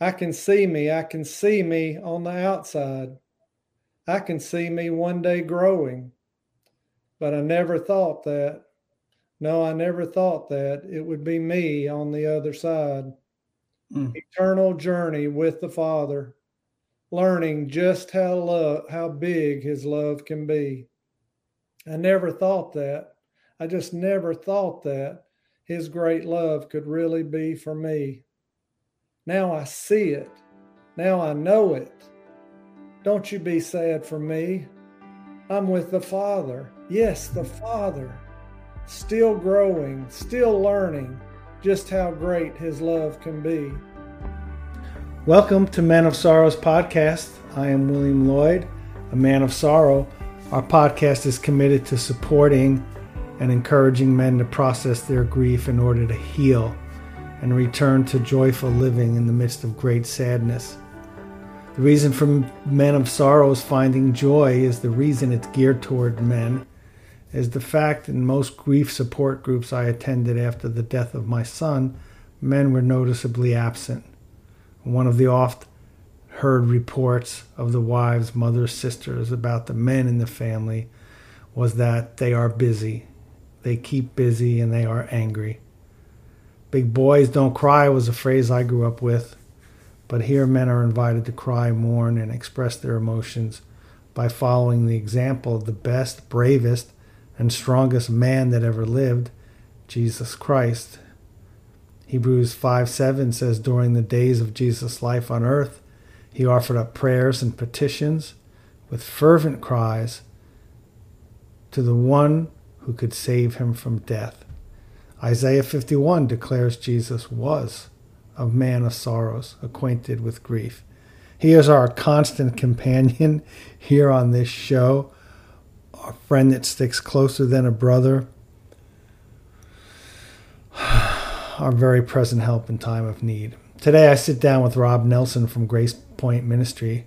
I can see me. I can see me on the outside. I can see me one day growing. But I never thought that. No, I never thought that it would be me on the other side. Mm. Eternal journey with the Father, learning just how love, how big His love can be. I never thought that. I just never thought that His great love could really be for me. Now I see it. Now I know it. Don't you be sad for me. I'm with the Father. Yes, the Father. Still growing, still learning just how great His love can be. Welcome to Men of Sorrows podcast. I am William Lloyd, a man of sorrow. Our podcast is committed to supporting and encouraging men to process their grief in order to heal and return to joyful living in the midst of great sadness. The reason for Men of Sorrows finding joy is the reason it's geared toward men, is the fact in most grief support groups I attended after the death of my son, men were noticeably absent. One of the oft heard reports of the wives, mothers, sisters about the men in the family was that they are busy. They keep busy and they are angry. Big boys don't cry was a phrase I grew up with, but here men are invited to cry, mourn, and express their emotions by following the example of the best, bravest, and strongest man that ever lived, Jesus Christ. Hebrews 5 7 says, During the days of Jesus' life on earth, he offered up prayers and petitions with fervent cries to the one who could save him from death. Isaiah 51 declares Jesus was a man of sorrows, acquainted with grief. He is our constant companion here on this show, a friend that sticks closer than a brother, our very present help in time of need. Today I sit down with Rob Nelson from Grace Pointe Ministry.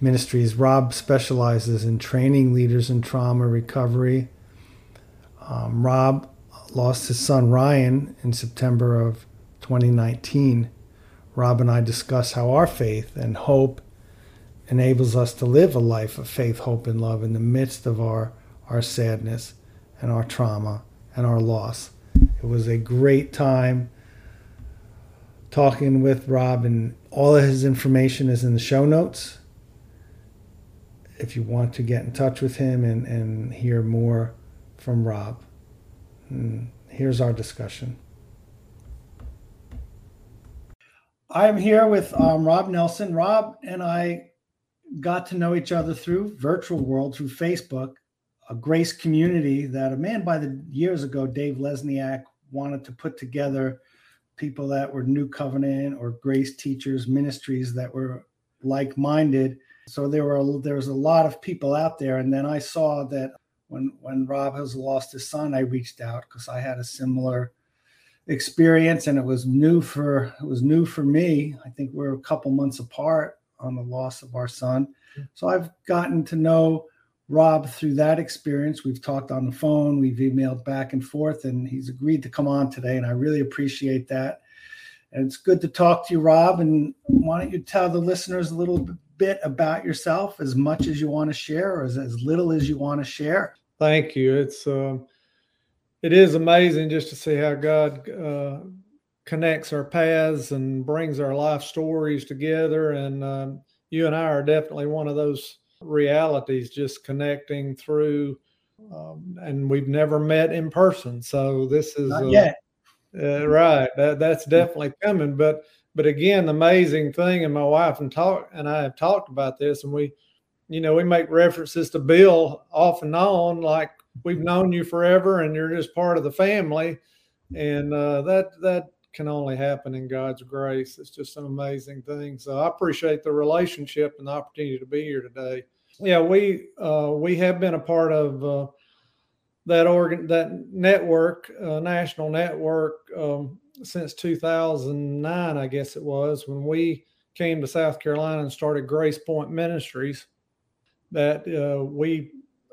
Ministries. Rob specializes in training leaders in trauma recovery. Um, Rob lost his son Ryan in September of 2019, Rob and I discuss how our faith and hope enables us to live a life of faith, hope, and love in the midst of our, our sadness and our trauma and our loss. It was a great time talking with Rob, and all of his information is in the show notes. If you want to get in touch with him and, and hear more from Rob. And here's our discussion. I'm here with um, Rob Nelson. Rob and I got to know each other through virtual world, through Facebook, a grace community that a man by the years ago, Dave Lesniak, wanted to put together people that were new covenant or grace teachers, ministries that were like-minded. So there were there was a lot of people out there, and then I saw that when when Rob has lost his son, I reached out because I had a similar experience and it was new for it was new for me. I think we're a couple months apart on the loss of our son. So I've gotten to know Rob through that experience. We've talked on the phone, we've emailed back and forth, and he's agreed to come on today, and I really appreciate that. And it's good to talk to you, Rob. And why don't you tell the listeners a little bit about yourself, as much as you want to share, or as, as little as you want to share? Thank you. It's um, it is amazing just to see how God uh, connects our paths and brings our life stories together. And um, you and I are definitely one of those realities, just connecting through. Um, and we've never met in person, so this is yet. Uh, right. That that's definitely coming. But but again, the amazing thing, and my wife and talk and I have talked about this, and we you know, we make references to Bill off and on, like we've known you forever and you're just part of the family. And uh, that that can only happen in God's grace. It's just an amazing thing. So I appreciate the relationship and the opportunity to be here today. Yeah, we uh, we have been a part of uh, that organ that network, uh, national network, um, since 2009, I guess it was when we came to South Carolina and started Grace Pointe Ministries that uh, we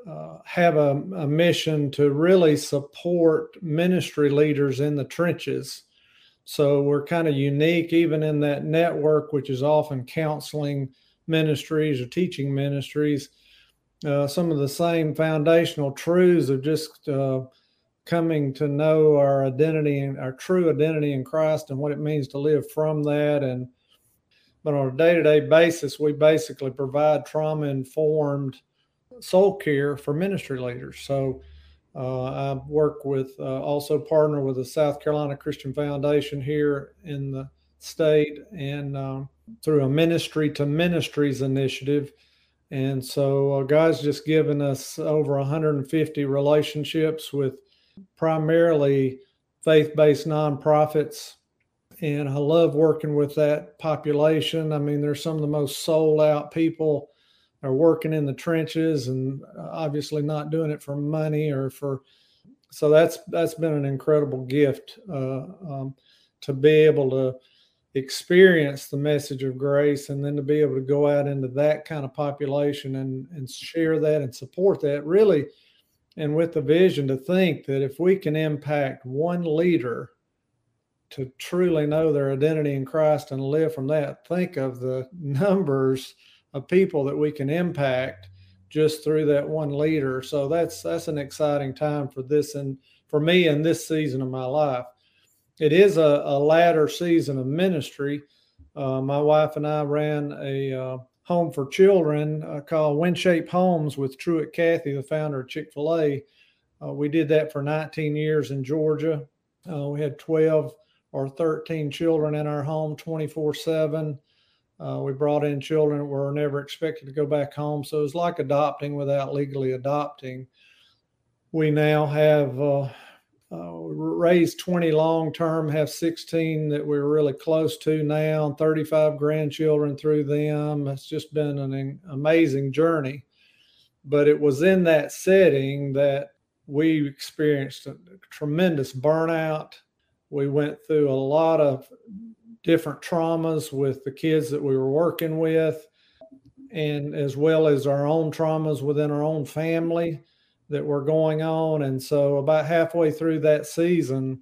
uh, have a, a, mission to really support ministry leaders in the trenches So we're kind of unique, even in that network, which is often counseling ministries or teaching ministries. Uh, some of the same foundational truths of just uh, coming to know our identity and our true identity in Christ and what it means to live from that. And but on a day-to-day basis, we basically provide trauma-informed soul care for ministry leaders. So uh, I work with, uh, also partner with the South Carolina Christian Foundation here in the state and uh, through a ministry to ministries initiative. And so uh, God's just given us over 150 relationships with primarily faith based nonprofits. And I love working with that population. I mean, they're some of the most sold out people are working in the trenches and obviously not doing it for money or for so that's that's been an incredible gift uh, um, to be able to experience the message of grace and then to be able to go out into that kind of population and and share that and support that really and with the vision to think that if we can impact one leader to truly know their identity in Christ and live from that think of the numbers of people that we can impact just through that one leader. So that's that's an exciting time for this and for me in this season of my life. It is a, a latter season of ministry. Uh, my wife and I ran a uh, home for children uh, called WinShape Homes with Truett Cathy, the founder of Chick Fil A. Uh, we did that for 19 years in Georgia. Uh, we had 12 or 13 children in our home 24 7 uh, we brought in children that were never expected to go back home. So it was like adopting without legally adopting. We now have uh, uh, raised 20 long term, have 16 that we're really close to now, 35 grandchildren through them. It's just been an amazing journey. But it was in that setting that we experienced a tremendous burnout. We went through a lot of different traumas with the kids that we were working with, and as well as our own traumas within our own family that were going on. And so, about halfway through that season,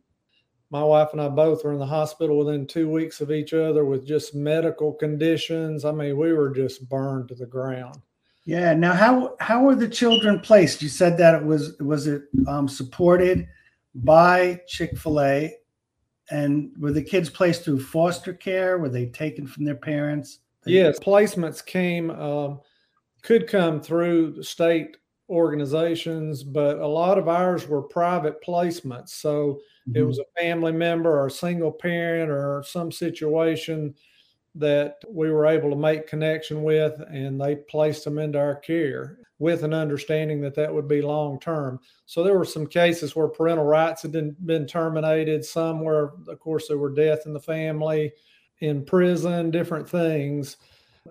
my wife and I both were in the hospital within two weeks of each other with just medical conditions. I mean, we were just burned to the ground. Yeah. Now, how how were the children placed? You said that it was was it um, supported by Chick Fil A, and were the kids placed through foster care? Were they taken from their parents? yes, placements came um, could come through state organizations, but a lot of ours were private placements. So mm-hmm. it was a family member or a single parent or some situation that we were able to make connection with, and they placed them into our care with an understanding that that would be long term. So there were some cases where parental rights had been, been terminated, some where, of course, there were death in the family, in prison, different things.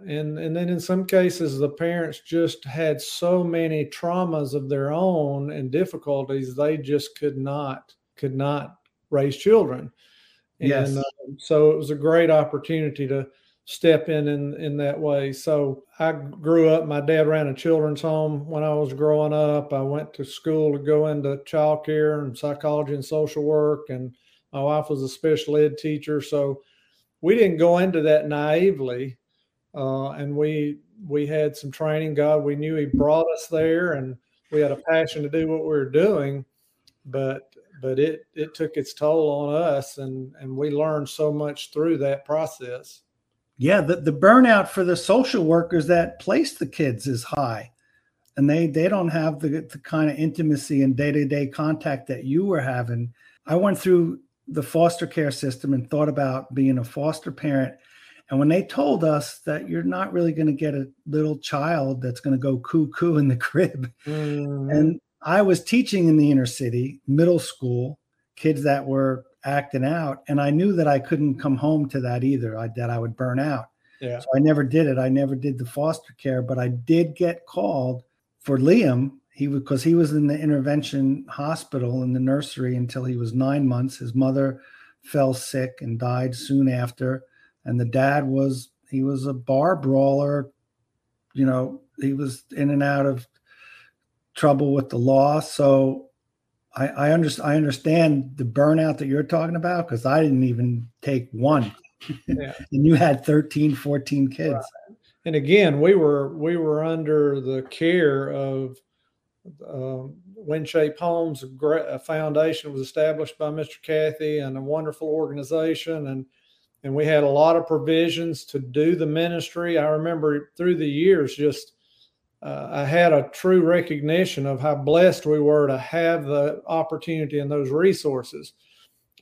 And, and then in some cases, the parents just had so many traumas of their own and difficulties, they just could not could not raise children. And yes. Uh, so it was a great opportunity to step in, in in that way. So I grew up. My dad ran a children's home when I was growing up. I went to school to go into child care and psychology and social work, and my wife was a special ed teacher. So we didn't go into that naively, uh, and we we had some training. God, we knew He brought us there, and we had a passion to do what we were doing, but but it it took its toll on us, and and we learned so much through that process. Yeah, the, the burnout for the social workers that place the kids is high. And they they don't have the, the kind of intimacy and day-to-day contact that you were having. I went through the foster care system and thought about being a foster parent. And when they told us that you're not really going to get a little child that's going to go cuckoo in the crib, mm-hmm. and I was teaching in the inner city, middle school, kids that were acting out and i knew that i couldn't come home to that either I, that i would burn out. Yeah. so i never did it. I never did the foster care but i did get called for liam. He was because he was in the intervention hospital in the nursery until he was nine months. His mother fell sick and died soon after and the dad was he was a bar brawler. You know he was in and out of trouble with the law. So I, I, under, I understand the burnout that you're talking about because I didn't even take one. Yeah. and you had 13, 14 kids. Right. And again, we were we were under the care of um, WinShape Homes. A foundation was established by Mr. Cathy and a wonderful organization, and and we had a lot of provisions to do the ministry. I remember through the years just uh, I had a true recognition of how blessed we were to have the opportunity and those resources.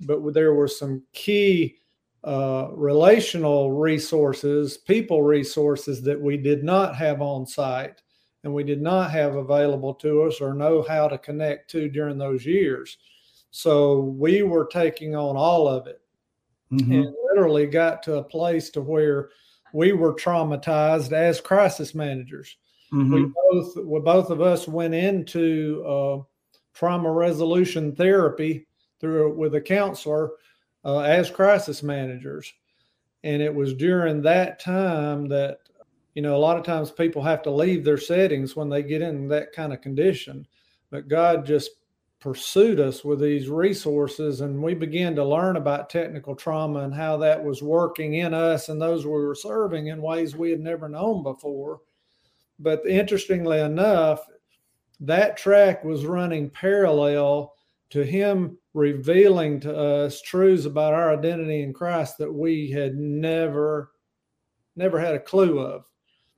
But there were some key uh, relational resources, people resources that we did not have on site and we did not have available to us or know how to connect to during those years. So we were taking on all of it mm-hmm. and literally got to a place to where we were traumatized as crisis managers. Mm-hmm. We both, we, both of us went into uh, trauma resolution therapy through with a counselor uh, as crisis managers, and it was during that time that you know a lot of times people have to leave their settings when they get in that kind of condition, but God just pursued us with these resources and we began to learn about technical trauma and how that was working in us and those we were serving in ways we had never known before but interestingly enough, that track was running parallel to him revealing to us truths about our identity in Christ that we had never, never had a clue of.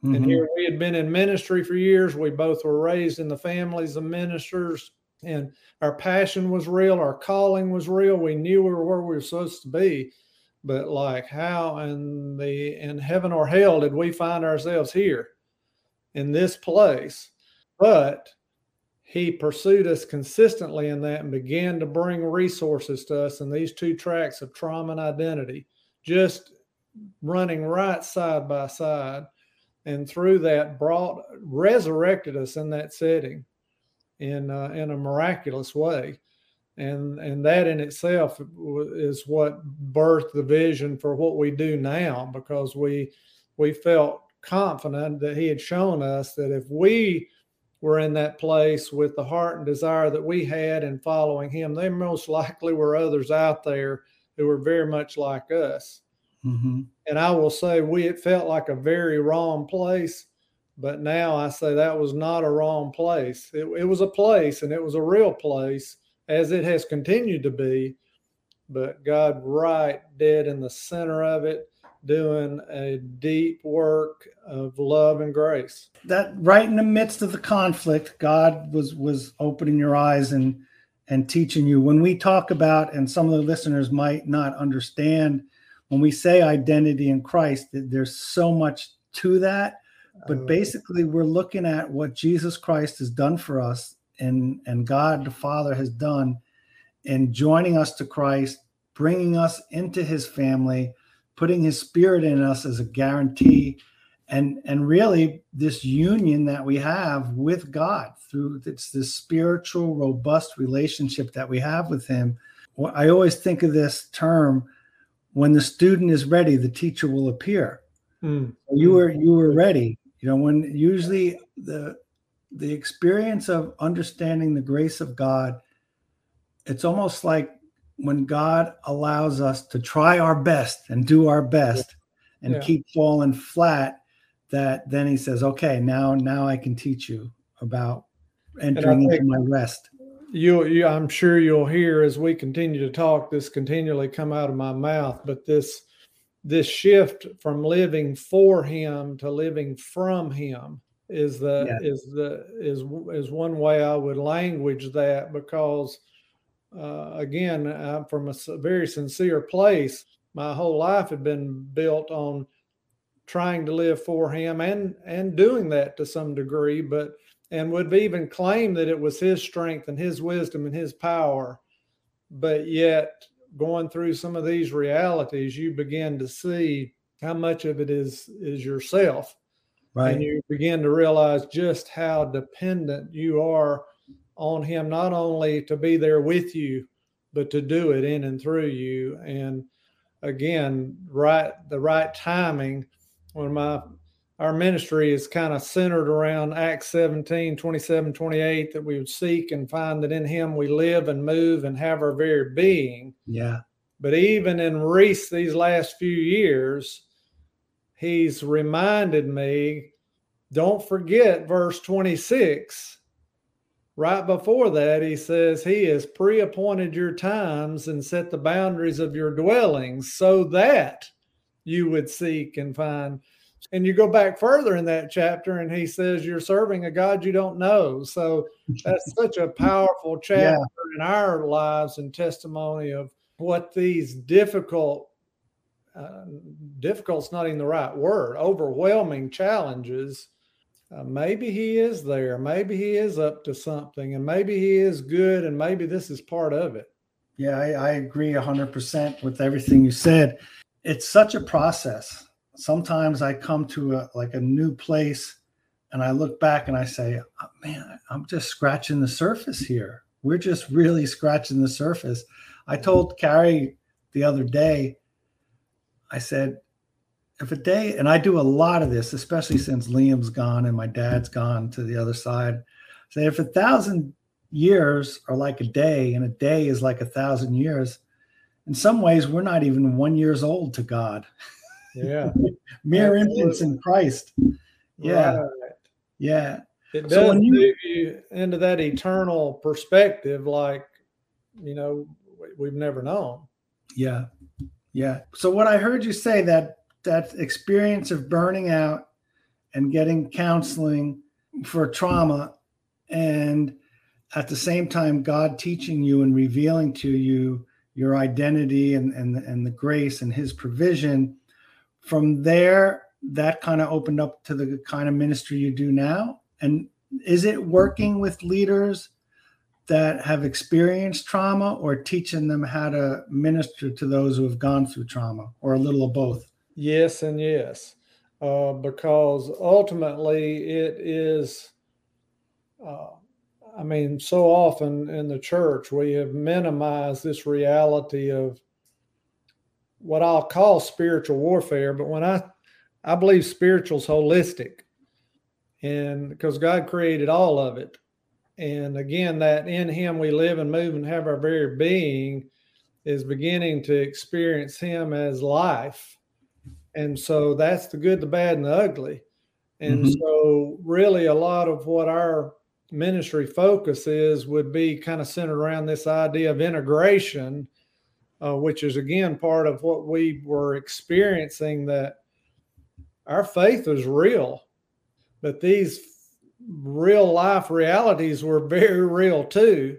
Mm-hmm. And here we had been in ministry for years. We both were raised in the families of ministers, and our passion was real. Our calling was real. We knew we were where we were supposed to be. But like, how in the in heaven or hell did we find ourselves here? In this place, but he pursued us consistently in that and began to bring resources to us in these two tracks of trauma and identity, just running right side by side. And through that, brought resurrected us in that setting in uh, in a miraculous way, and and that in itself is what birthed the vision for what we do now because we we felt confident that he had shown us that if we were in that place with the heart and desire that we had in following him, there most likely were others out there who were very much like us. Mm-hmm. And I will say, we it felt like a very wrong place, but now I say that was not a wrong place. It, it was a place, and it was a real place, as it has continued to be. But God, right dead in the center of it, doing a deep work of love and grace. That right in the midst of the conflict, God was was opening your eyes and and teaching you. When we talk about, and some of the listeners might not understand, when we say identity in Christ, there's so much to that. But oh. basically, we're looking at what Jesus Christ has done for us, and and God the Father has done, in joining us to Christ, bringing us into His family putting his spirit in us as a guarantee and and really this union that we have with god through it's this spiritual robust relationship that we have with him. I always think of this term when the student is ready the teacher will appear. Mm. you were you were ready you know when usually the the experience of understanding the grace of god it's almost like when God allows us to try our best and do our best and yeah. keep falling flat, that then he says, okay, now now I can teach you about entering into my rest. You, you, I'm sure you'll hear as we continue to talk, this continually come out of my mouth, but this this shift from living for him to living from him is the yeah. is the is is one way I would language that because uh, again, I'm from a very sincere place. My whole life had been built on trying to live for Him and and doing that to some degree, but and would even claim that it was His strength and His wisdom and His power. But yet, going through some of these realities, you begin to see how much of it is is yourself, right? And you begin to realize just how dependent you are on him not only to be there with you, but to do it in and through you. And again, right the right timing when my our ministry is kind of centered around Acts 17, 27, 28, that we would seek and find that in him we live and move and have our very being. Yeah. But even in Reese these last few years, he's reminded me don't forget verse 26. Right before that, he says, He has pre appointed your times and set the boundaries of your dwellings so that you would seek and find. And you go back further in that chapter, and he says, You're serving a God you don't know. So that's such a powerful chapter yeah. in our lives and testimony of what these difficult, uh, difficult's not even the right word, overwhelming challenges. Uh, maybe he is there. Maybe he is up to something, and maybe he is good, and maybe this is part of it. Yeah, I, I agree 100% with everything you said. It's such a process. Sometimes I come to a, like a new place and I look back and I say, oh, man, I'm just scratching the surface here. We're just really scratching the surface. I told Carrie the other day, I said, if a day, and I do a lot of this, especially since Liam's gone and my dad's gone to the other side, say if a thousand years are like a day and a day is like a thousand years, in some ways we're not even one years old to God. Yeah. Mere infants in Christ. Yeah. Right. Yeah. It does so you, move you into that eternal perspective, like, you know, we've never known. Yeah. Yeah. So what I heard you say that that experience of burning out and getting counseling for trauma and at the same time God teaching you and revealing to you your identity and and and the grace and his provision from there that kind of opened up to the kind of ministry you do now and is it working with leaders that have experienced trauma or teaching them how to minister to those who have gone through trauma or a little of both? Yes, and yes, uh, because ultimately it is. Uh, I mean, so often in the church we have minimized this reality of what I'll call spiritual warfare, but when I I believe spiritual's holistic, and because God created all of it, and again, that in Him we live and move and have our very being is beginning to experience Him as life. And so that's the good, the bad, and the ugly. And mm-hmm. so, really, a lot of what our ministry focus is would be kind of centered around this idea of integration, uh, which is again part of what we were experiencing that our faith was real, but these real life realities were very real too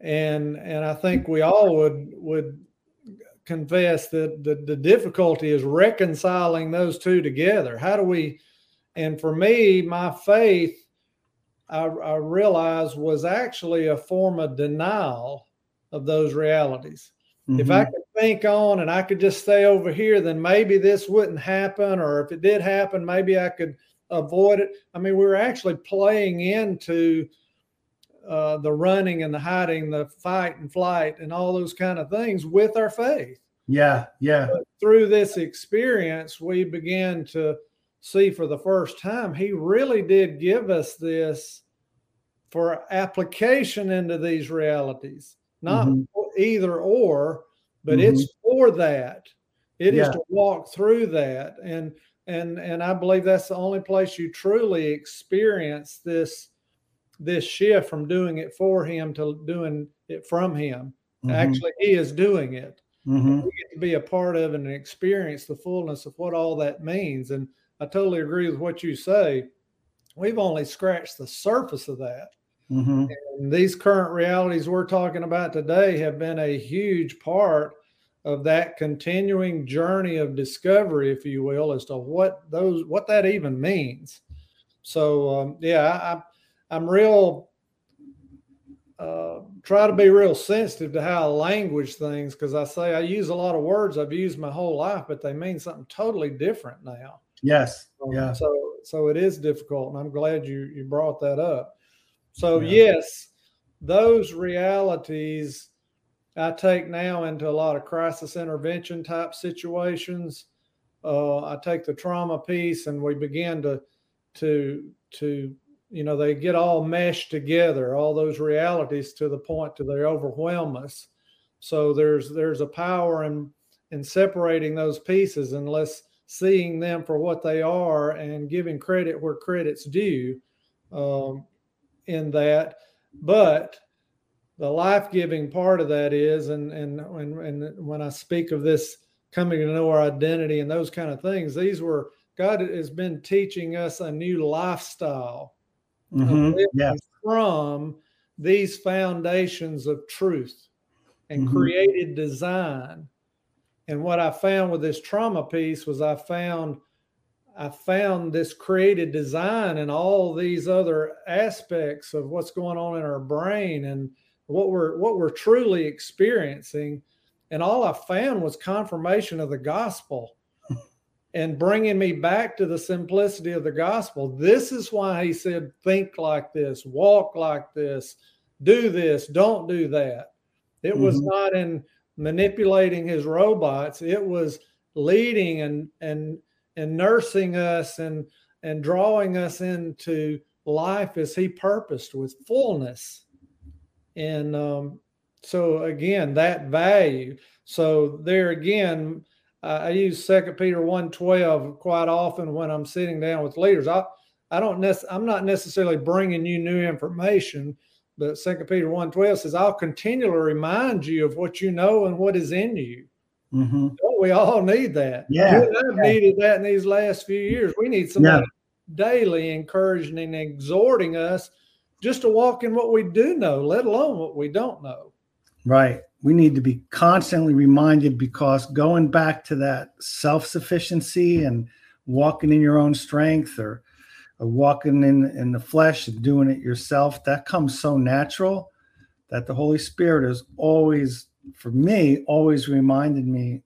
and and i think we all would would confess that the, the difficulty is reconciling those two together how do we and for me my faith i, I realized was actually a form of denial of those realities mm-hmm. if i mm-hmm. could think on and i could just stay over here then maybe this wouldn't happen or if it did happen maybe i could avoid it. I mean, we were actually playing into uh, the running and the hiding, the fight and flight, and all those kind of things with our faith. Yeah, yeah. But through this experience, we began to see for the first time he really did give us this for application into these realities, not mm-hmm. either or, but mm-hmm. it's for that. It yeah. is to walk through that and and and I believe that's the only place you truly experience this this shift from doing it for him to doing it from him. Mm-hmm. Actually, he is doing it. Mm-hmm. We get to be a part of and experience the fullness of what all that means. And I totally agree with what you say. We've only scratched the surface of that. Mm-hmm. And these current realities we're talking about today have been a huge part of that continuing journey of discovery, if you will, as to what those what that even means. So um, yeah, I, I'm real. Uh, try to be real sensitive to how I language things because I say I use a lot of words I've used my whole life, but they mean something totally different now. Yes. Um, yeah. So so it is difficult, and I'm glad you you brought that up. So yeah. yes, those realities I take now into a lot of crisis intervention type situations. uh, I take the trauma piece and we begin to to to you know they get all meshed together, all those realities to the point to they overwhelm us. So there's there's a power in in separating those pieces unless seeing them for what they are and giving credit where credit's due um, in that. But the life-giving part of that is, and and and, and when I speak of this coming to know our identity and those kind of things, these were God has been teaching us a new lifestyle mm-hmm. from these foundations of truth and mm-hmm. created design. And what I found with this trauma piece was I found I found this created design and all these other aspects of what's going on in our brain and what we're what we're truly experiencing. And all I found was confirmation of the gospel and bringing me back to the simplicity of the gospel. This is why he said, think like this, walk like this, do this, don't do that. It mm-hmm. was not in manipulating his robots, it was leading and and and nursing us and and drawing us into life as he purposed with fullness. And um, so again, that value. So there again, I use Second Peter one twelve quite often when I'm sitting down with leaders. I I don't nec- I'm not necessarily bringing you new information, but Second Peter one twelve says I'll continually remind you of what you know and what is in you. Mm-hmm. we all need that? Yeah, I've yeah. needed that in these last few years. We need somebody yeah. daily encouraging and exhorting us just to walk in what we do know, let alone what we don't know. Right we need to be constantly reminded because going back to that self sufficiency and walking in your own strength or, or, walking in, in the flesh and doing it yourself, that comes so natural that the Holy Spirit is always, for me, always reminded me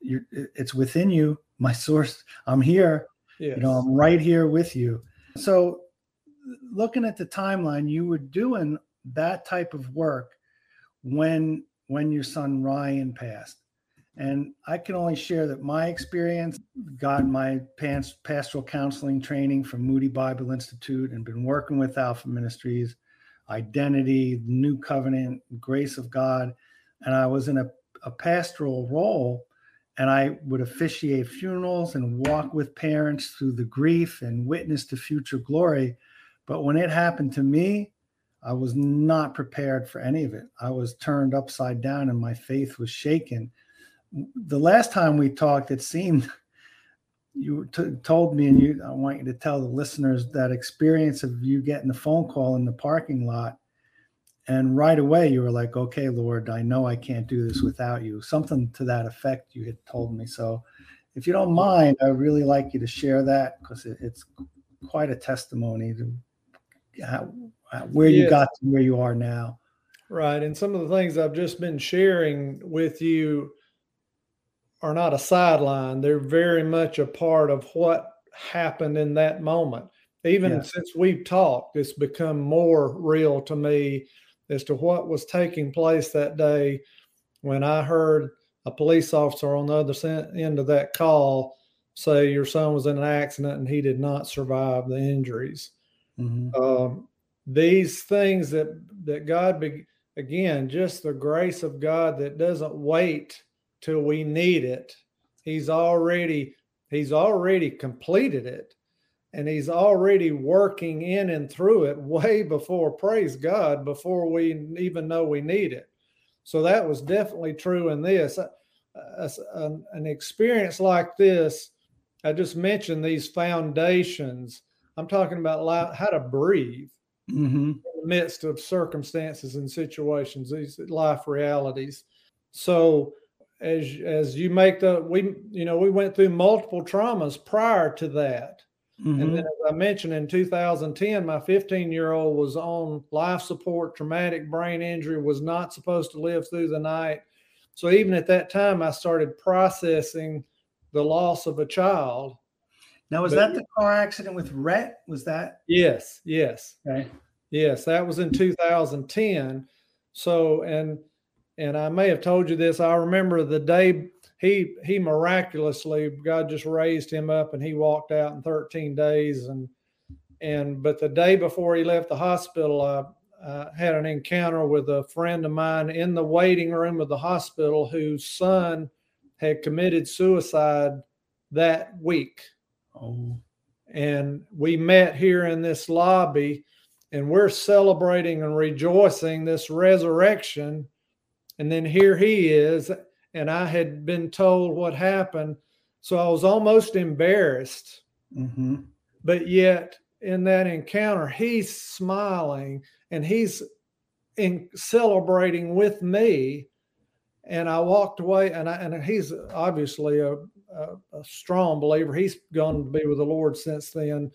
it's within you, my source. I'm here. Yes. You know, I'm right here with you. So, looking at the timeline, you were doing that type of work when when your son Ryan passed. And I can only share that my experience got my pastoral counseling training from Moody Bible Institute and been working with Alpha Ministries, identity, new covenant, grace of God. And I was in a, a pastoral role and I would officiate funerals and walk with parents through the grief and witness to future glory. But when it happened to me, I was not prepared for any of it. I was turned upside down and my faith was shaken. The last time we talked, it seemed you t- told me, and you, I want you to tell the listeners that experience of you getting the phone call in the parking lot. And right away, you were like, okay, Lord, I know I can't do this without you. Something to that effect you had told me. So if you don't mind, I'd really like you to share that because it, it's quite a testimony to how, where you got to where you are now. Right. And some of the things I've just been sharing with you are not a sideline. They're very much a part of what happened in that moment. Even yeah. since we've talked, it's become more real to me as to what was taking place that day when I heard a police officer on the other end of that call say your son was in an accident and he did not survive the injuries. Mm-hmm. Um, these things that that God be, again, just the grace of God that doesn't wait till we need it. He's already he's already completed it and he's already working in and through it way before praise God before we even know we need it. So that was definitely true in this. Uh, uh, an experience like this, I just mentioned these foundations. I'm talking about how to breathe mm-hmm. in the midst of circumstances and situations, these life realities. So as as you make the we you know we went through multiple traumas prior to that. Mm-hmm. And then, as I mentioned, in 2010, my 15 year old was on life support, traumatic brain injury, was not supposed to live through the night. So, even at that time, I started processing the loss of a child. Now, was but, that the car accident with Rhett? Was that? Yes, yes. Okay. Yes, that was in 2010. So, and and I may have told you this. I remember the day he he miraculously God just raised him up and he walked out in 13 days and and but the day before he left the hospital, I, I had an encounter with a friend of mine in the waiting room of the hospital whose son had committed suicide that week. Oh. And we met here in this lobby and we're celebrating and rejoicing this resurrection. And then here he is. And I had been told what happened. So I was almost embarrassed. Mm-hmm. But yet, in that encounter, he's smiling and he's in celebrating with me. And I walked away, and I, and he's obviously a, a, a strong believer. He's gone to be with the Lord since then.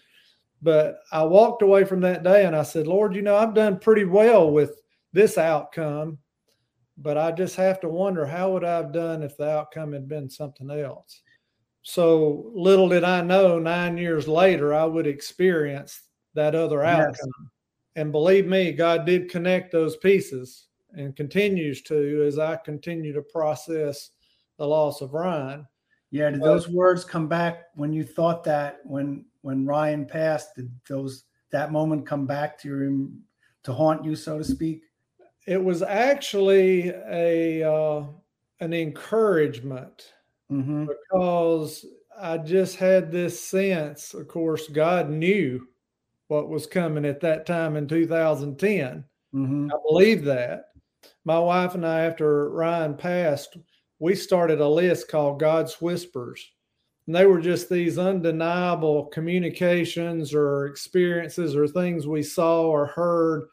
But I walked away from that day and I said, Lord, you know, I've done pretty well with this outcome, but I just have to wonder how would I have done if the outcome had been something else. So little did I know nine years later I would experience that other outcome. Yes. And believe me, God did connect those pieces and continues to as I continue to process the loss of Ryan. Yeah, did those words come back when you thought that when when Ryan passed? Did those that moment come back to you to haunt you, so to speak? It was actually a uh, an encouragement mm-hmm. because I just had this sense. Of course, God knew what was coming at that time in 2010. Mm-hmm. I believe that. My wife and I, after Ryan passed, we started a list called God's Whispers. And they were just these undeniable communications or experiences or things we saw or heard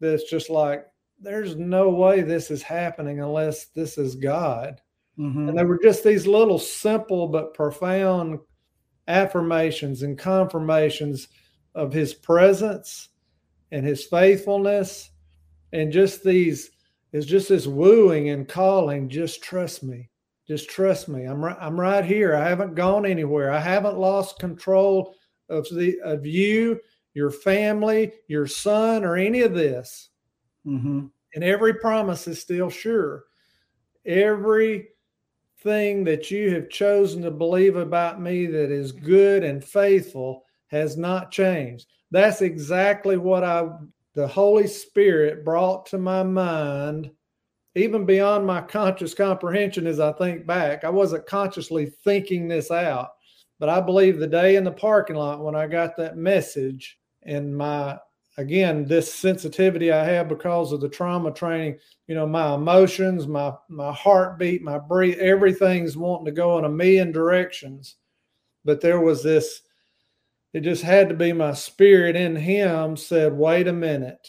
that's just like, there's no way this is happening unless this is God. Mm-hmm. And they were just these little simple but profound affirmations and confirmations of his presence and his faithfulness and just these is just this wooing and calling. Just trust me. Just trust me. I'm right. I'm right here. I haven't gone anywhere. I haven't lost control of the of you, your family, your son, or any of this. Mm-hmm. And every promise is still sure. Every thing that you have chosen to believe about me that is good and faithful has not changed. That's exactly what I the Holy Spirit brought to my mind, even beyond my conscious comprehension as I think back. I wasn't consciously thinking this out, but I believe the day in the parking lot when I got that message and my again this sensitivity I have because of the trauma training, you know, my emotions, my my heartbeat, my breathe, everything's wanting to go in a million directions. But there was this it just had to be my spirit in him said, wait a minute.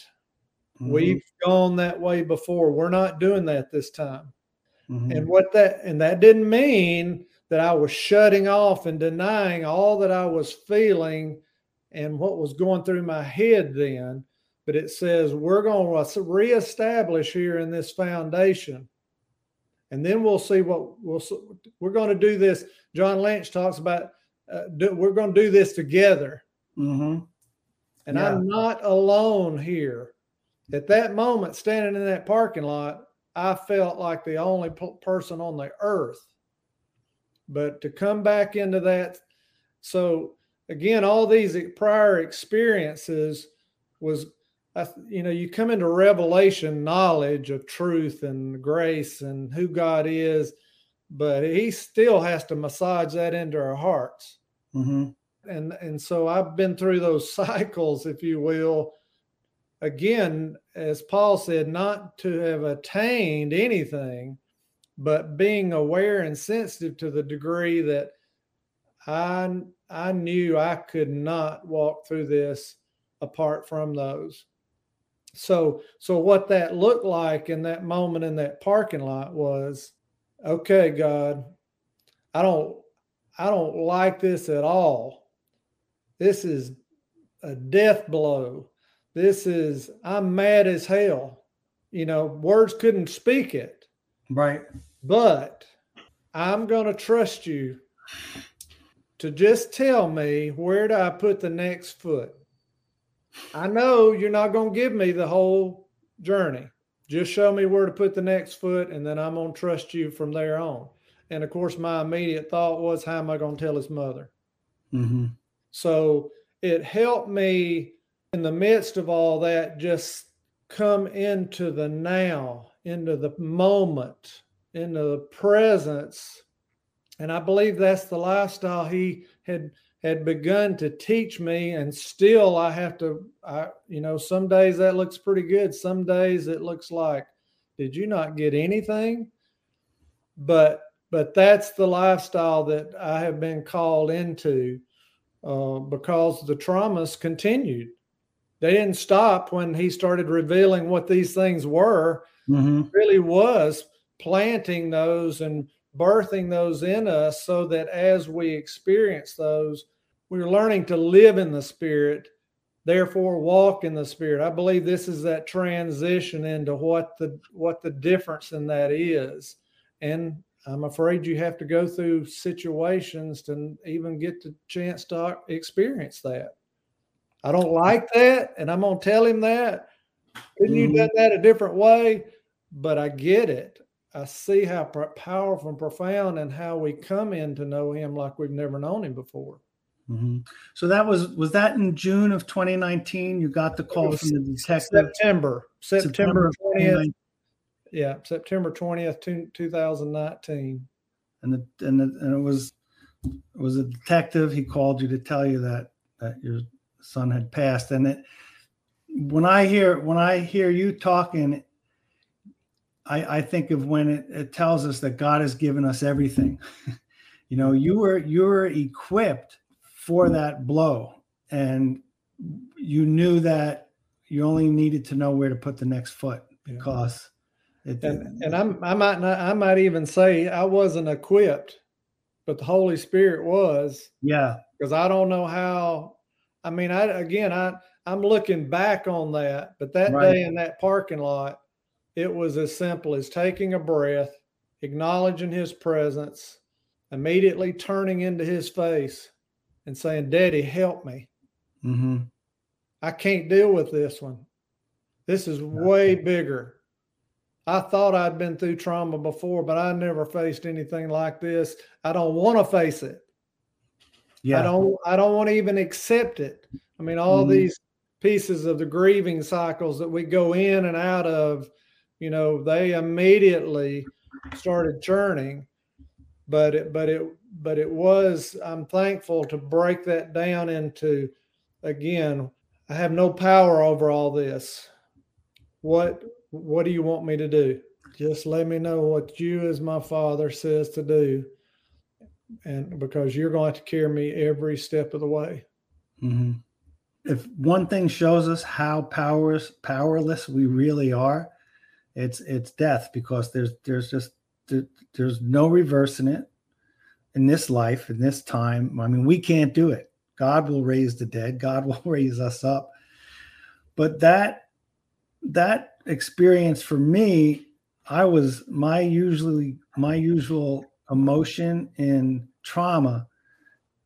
Mm-hmm. We've gone that way before. We're not doing that this time. Mm-hmm. And what that and that didn't mean that I was shutting off and denying all that I was feeling and what was going through my head then. But it says we're going to reestablish here in this foundation, and then we'll see what we'll. We're going to do this. John Lynch talks about uh, do, we're going to do this together. Mm-hmm. And yeah. I'm not alone here. At that moment, standing in that parking lot, I felt like the only p- person on the earth. But to come back into that, so again, all these prior experiences was, you know, you come into revelation knowledge of truth and grace and who God is but he still has to massage that into our hearts. Mm-hmm. And and so I've been through those cycles, if you will. Again, as Paul said, not to have attained anything, but being aware and sensitive to the degree that I I knew I could not walk through this apart from those. So so what that looked like in that moment in that parking lot was okay, God, I don't I don't like this at all. This is a death blow. This is I'm mad as hell. You know, words couldn't speak it. Right. But I'm going to trust you to just tell me where do I put the next foot. I know you're not going to give me the whole journey. Just show me where to put the next foot, and then I'm going to trust you from there on. And of course, my immediate thought was, how am I going to tell his mother? Mm-hmm. So it helped me in the midst of all that just come into the now, into the moment, into the presence. And I believe that's the lifestyle he had had begun to teach me and still i have to i you know some days that looks pretty good some days it looks like did you not get anything but but that's the lifestyle that i have been called into uh, because the traumas continued. They didn't stop when he started revealing what these things were. Mm-hmm. really was planting those and birthing those in us so that as we experience those we're learning to live in the spirit therefore walk in the spirit. I believe this is that transition into what the what the difference in that is and i'm afraid you have to go through situations to even get the chance to experience that. I don't like that and i'm going to tell him that. Couldn't you Mhm. done that a different way? But i get it. I see how pr- powerful and profound and how we come in to know him like we've never known him before. Mm-hmm. So that was was that in June of 2019? You got the call from the detective. september. September of 20th 2019, yeah september 20th two- 2019 and the, and the, and it was it was a detective. He called you to tell you that that your son had passed. And it when I hear when I hear you talking, I I think of when it, it tells us that God has given us everything. you know, you were you were equipped for that blow, and you knew that you only needed to know where to put the next foot because it, and and I'm, I might not I might even say I wasn't equipped, but the Holy Spirit was yeah because I don't know how. I mean, I again I I'm looking back on that, but that Right. day in that parking lot, it was as simple as taking a breath, acknowledging His presence, immediately turning into His face, and saying, "Daddy, help me." hmm I can't deal with this one. This is way bigger. I thought I'd been through trauma before, but I never faced anything like this. I don't want to face it. yeah I don't I don't want to even accept it. I mean, all Mhm. these pieces of the grieving cycles that we go in and out of, you know, they immediately started churning. But it but it but it was I'm thankful to break that down into again, I have no power over all this. What what do you want me to do? Just let me know what you as my father says to do and because you're going to carry me every step of the way. hmm If one thing shows us how powers powerless we really are, it's it's death because there's there's just there, there's no reversing it in this life in this time. I mean, we can't do it. God will raise the dead. God will raise us up. But that that experience for me, I was my usually my usual emotion in trauma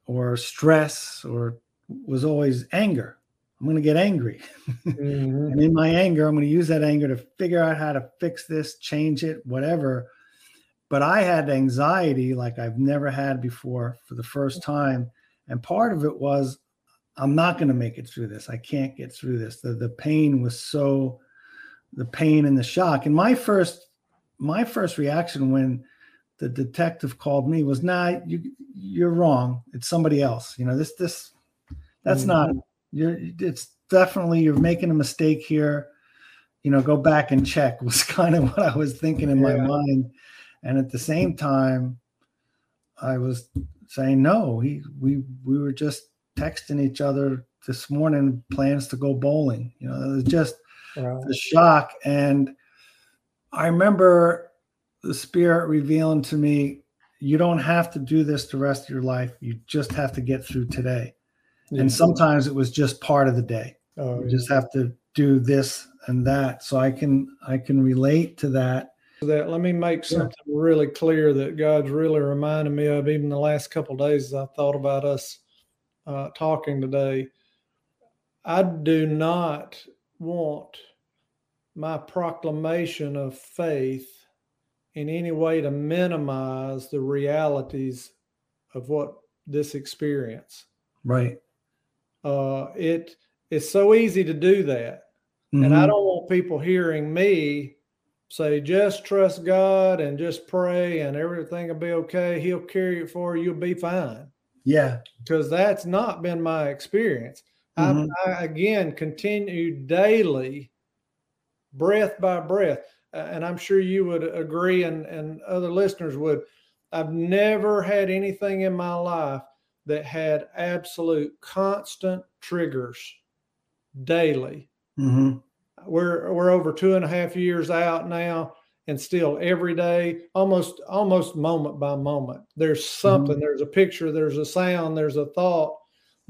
or stress or was always anger. I'm going to get angry. Mhm. And in my anger, I'm going to use that anger to figure out how to fix this, change it, whatever. But I had anxiety like I've never had before for the first time. And part of it was, I'm not going to make it through this. I can't get through this. The, the pain was so, the pain and the shock. And my first, my first reaction when the detective called me was, nah, you, you're wrong. It's somebody else. You know, this, this, that's not mm-hmm. you're it's definitely you're making a mistake here you know go back and check was kind of what i was thinking in my mind and at the same time i was saying no we we we were just texting each other this morning plans to go bowling you know it was just Right. the shock and i remember the spirit revealing to me you don't have to do this the rest of your life you just have to get through today Yeah. and sometimes it was just part of the day Oh, you yeah. just have to do this and that so i can i can relate to that that let me make Yeah. something really clear that God's really reminded me of even the last couple of days as I thought about us uh, talking today. I do not want my proclamation of faith in any way to minimize the realities of what this experience. Right. Uh, it it's so easy to do that, mm-hmm. and I mm-hmm. don't want people hearing me say just trust God and just pray and everything will be okay. He'll carry it for you. You'll be fine. Yeah, because that's not been my experience. Mm-hmm. I, I again continue daily, breath by breath, and I'm sure you would agree, and and other listeners would. I've never had anything in my life that had absolute constant triggers daily. Mm-hmm. We're we're over two and a half years out now, and still every day, almost almost moment by moment, there's something. Mm-hmm. There's a picture. There's a sound. There's a thought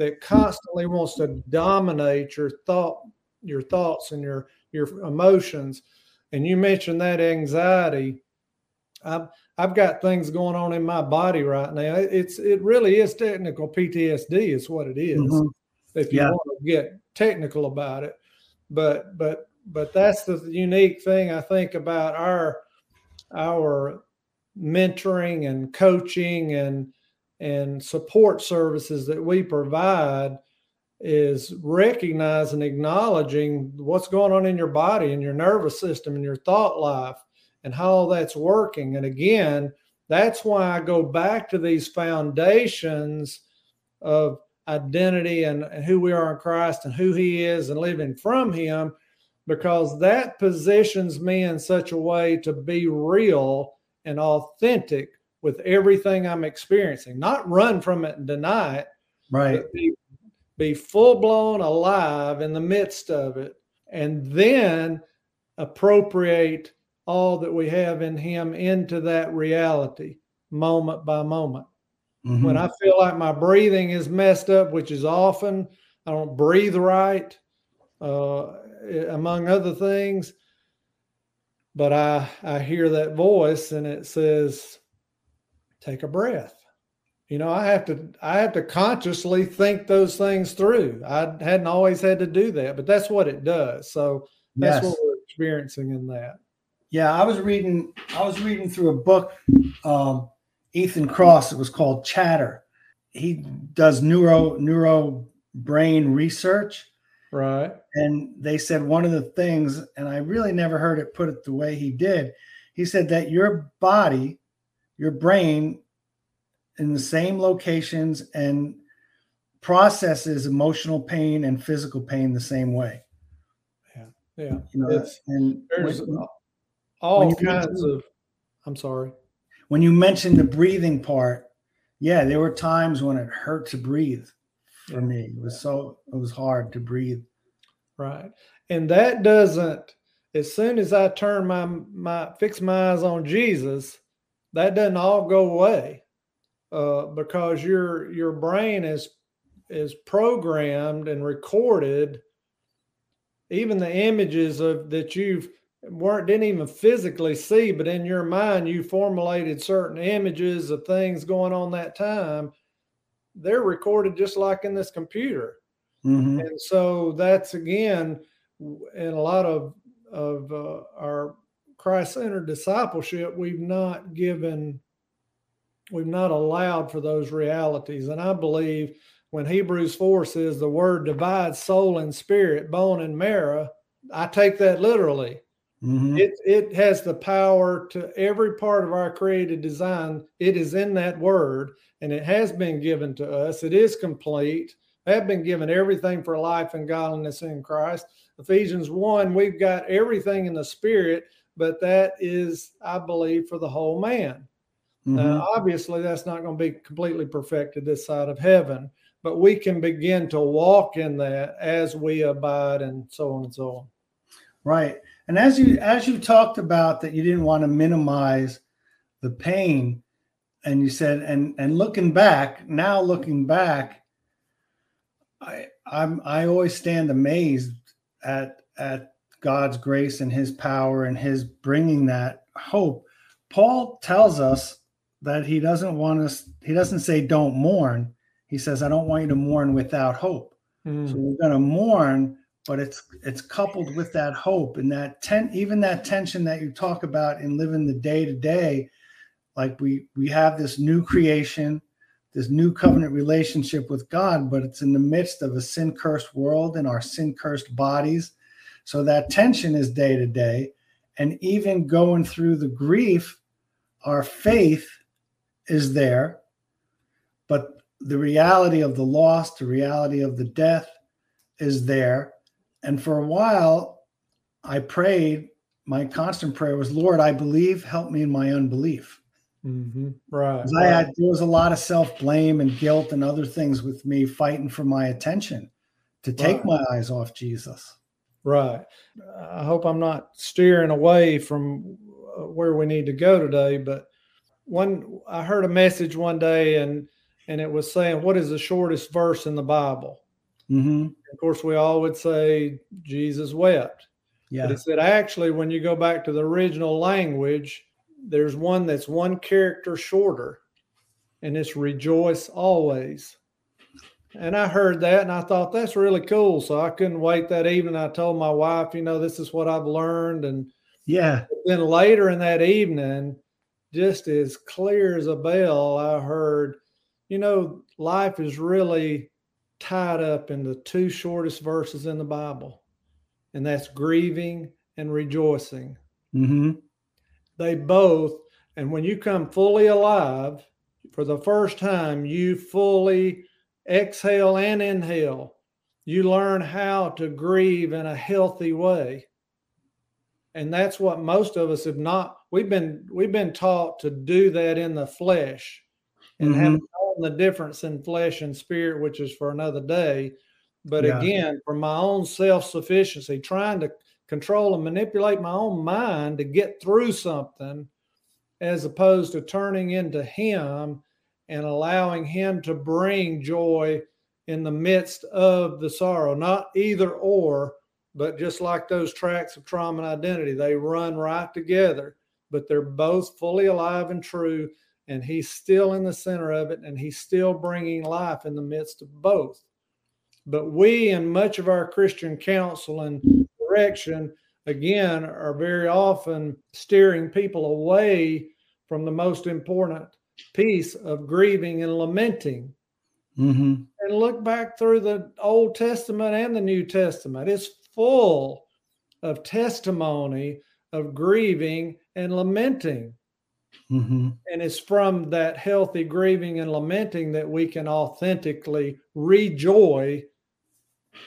that constantly wants to dominate your thought, your thoughts, and your your emotions. And you mentioned that anxiety. I've I've got things going on in my body right now. It's it really is technical PTSD is what it is, mm-hmm. If you yeah. want to get technical about it, but but but that's the unique thing I think about our our mentoring and coaching and and support services that we provide is recognizing acknowledging what's going on in your body and your nervous system and your thought life and how that's working. And again that's why i go back to these foundations of identity and, and who we are in christ and who he is and living from him because that positions me in such a way to be real and authentic with everything I'm experiencing, not run from it and deny it, right? Be, be full blown alive in the midst of it, and then appropriate all that we have in Him into that reality moment by moment. Mm-hmm. When I feel like my breathing is messed up, which is often, I don't breathe right, uh, among other things. But I I hear that voice and it says, take a breath. You know i have to i have to consciously think those things through. I hadn't always had to do that but that's what it does. So that's yes. what we're experiencing in that. Yeah i was reading i was reading through a book um, ethan Kross. it was called chatter. He does neuro neuro brain research. Right. And they said one of the things and i really never heard it put it the way he did. He said that your body your brain in the same locations and processes emotional pain and physical pain the same way. Yeah, yeah. You know, it's, and there's when, all kinds of. I'm sorry. When you mentioned the breathing part, yeah, there were times when it hurt to breathe for yeah. me. It was so it was hard to breathe. Right, and that doesn't. As soon as I turn my my fix my eyes on Jesus, that doesn't all go away uh, because your your brain is is programmed and recorded. Even the images of that you've weren't didn't even physically see but in your mind you formulated certain images of things going on that time. They're recorded just like in this computer. Mm-hmm. and so that's again in a lot of of uh, our Christ centered discipleship, we've not given, we've not allowed for those realities. And I believe when Hebrews 4 says the word divides soul and spirit, bone and marrow, I take that literally. Mm-hmm. It, it has the power to every part of our created design. It is in that word and it has been given to us. It is complete. I have been given everything for life and godliness in Christ. Ephesians 1, we've got everything in the spirit but that is, I believe, for the whole man. Mm-hmm. Now, obviously, that's not going to be completely perfected this side of heaven, but we can begin to walk in that as we abide and so on and so on. Right. And as you as you talked about that you didn't want to minimize the pain and you said and and looking back, now looking back, I I'm I always stand amazed at at God's grace and his power and his bringing that hope. Paul tells us that he doesn't want us, he doesn't say don't mourn. He says, I don't want you to mourn without hope. Mm. So we're going to mourn, but it's it's coupled with that hope and that ten even that tension that you talk about in living the day to day like we we have this new creation this new covenant relationship with god but it's in the midst of a sin cursed world and our sin cursed bodies so that tension is day to day and even going through the grief our faith is there but the reality of the loss the reality of the death is there and for a while, I prayed. My constant prayer was, Lord, I believe, help me in my unbelief. Mm-hmm. Right. I had, there was a lot of self blame and guilt and other things with me fighting for my attention to take right. my eyes off Jesus. Right. I hope I'm not steering away from uh, where we need to go today, but one I heard a message one day and and it was saying what is the shortest verse in the Bible? Mm-hmm. Of course, we all would say Jesus wept. Yeah. But it said actually, when you go back to the original language, there's one that's one character shorter, and it's rejoice always. And I heard that and I thought that's really cool. So I couldn't wait that evening. I told my wife, you know, this is what I've learned. And yeah. Then later in that evening, just as clear as a bell, I heard, you know, life is really tied up in the two shortest verses in the Bible, and that's grieving and rejoicing. Mm-hmm. They both, and when you come fully alive for the first time, you fully exhale and inhale. You learn how to grieve in a healthy way. And that's what most of us have not. We've been we've been taught to do that in the flesh and mm-hmm. have the difference in flesh and spirit, which is for another day. But yeah. again, for my own self sufficiency, trying to control and manipulate my own mind to get through something, as opposed to turning into Him and allowing Him to bring joy in the midst of the sorrow, not either or, but just like those tracks of trauma and identity, they run right together, but they're both fully alive and true and he's still in the center of it and he's still bringing life in the midst of both. But we and much of our christian counsel and direction again are very often steering people away from the most important piece of grieving and lamenting mm-hmm. and look back through the old testament and the new testament it's full of testimony of grieving and lamenting Mm-hmm. And it's from that healthy grieving and lamenting that we can authentically rejoice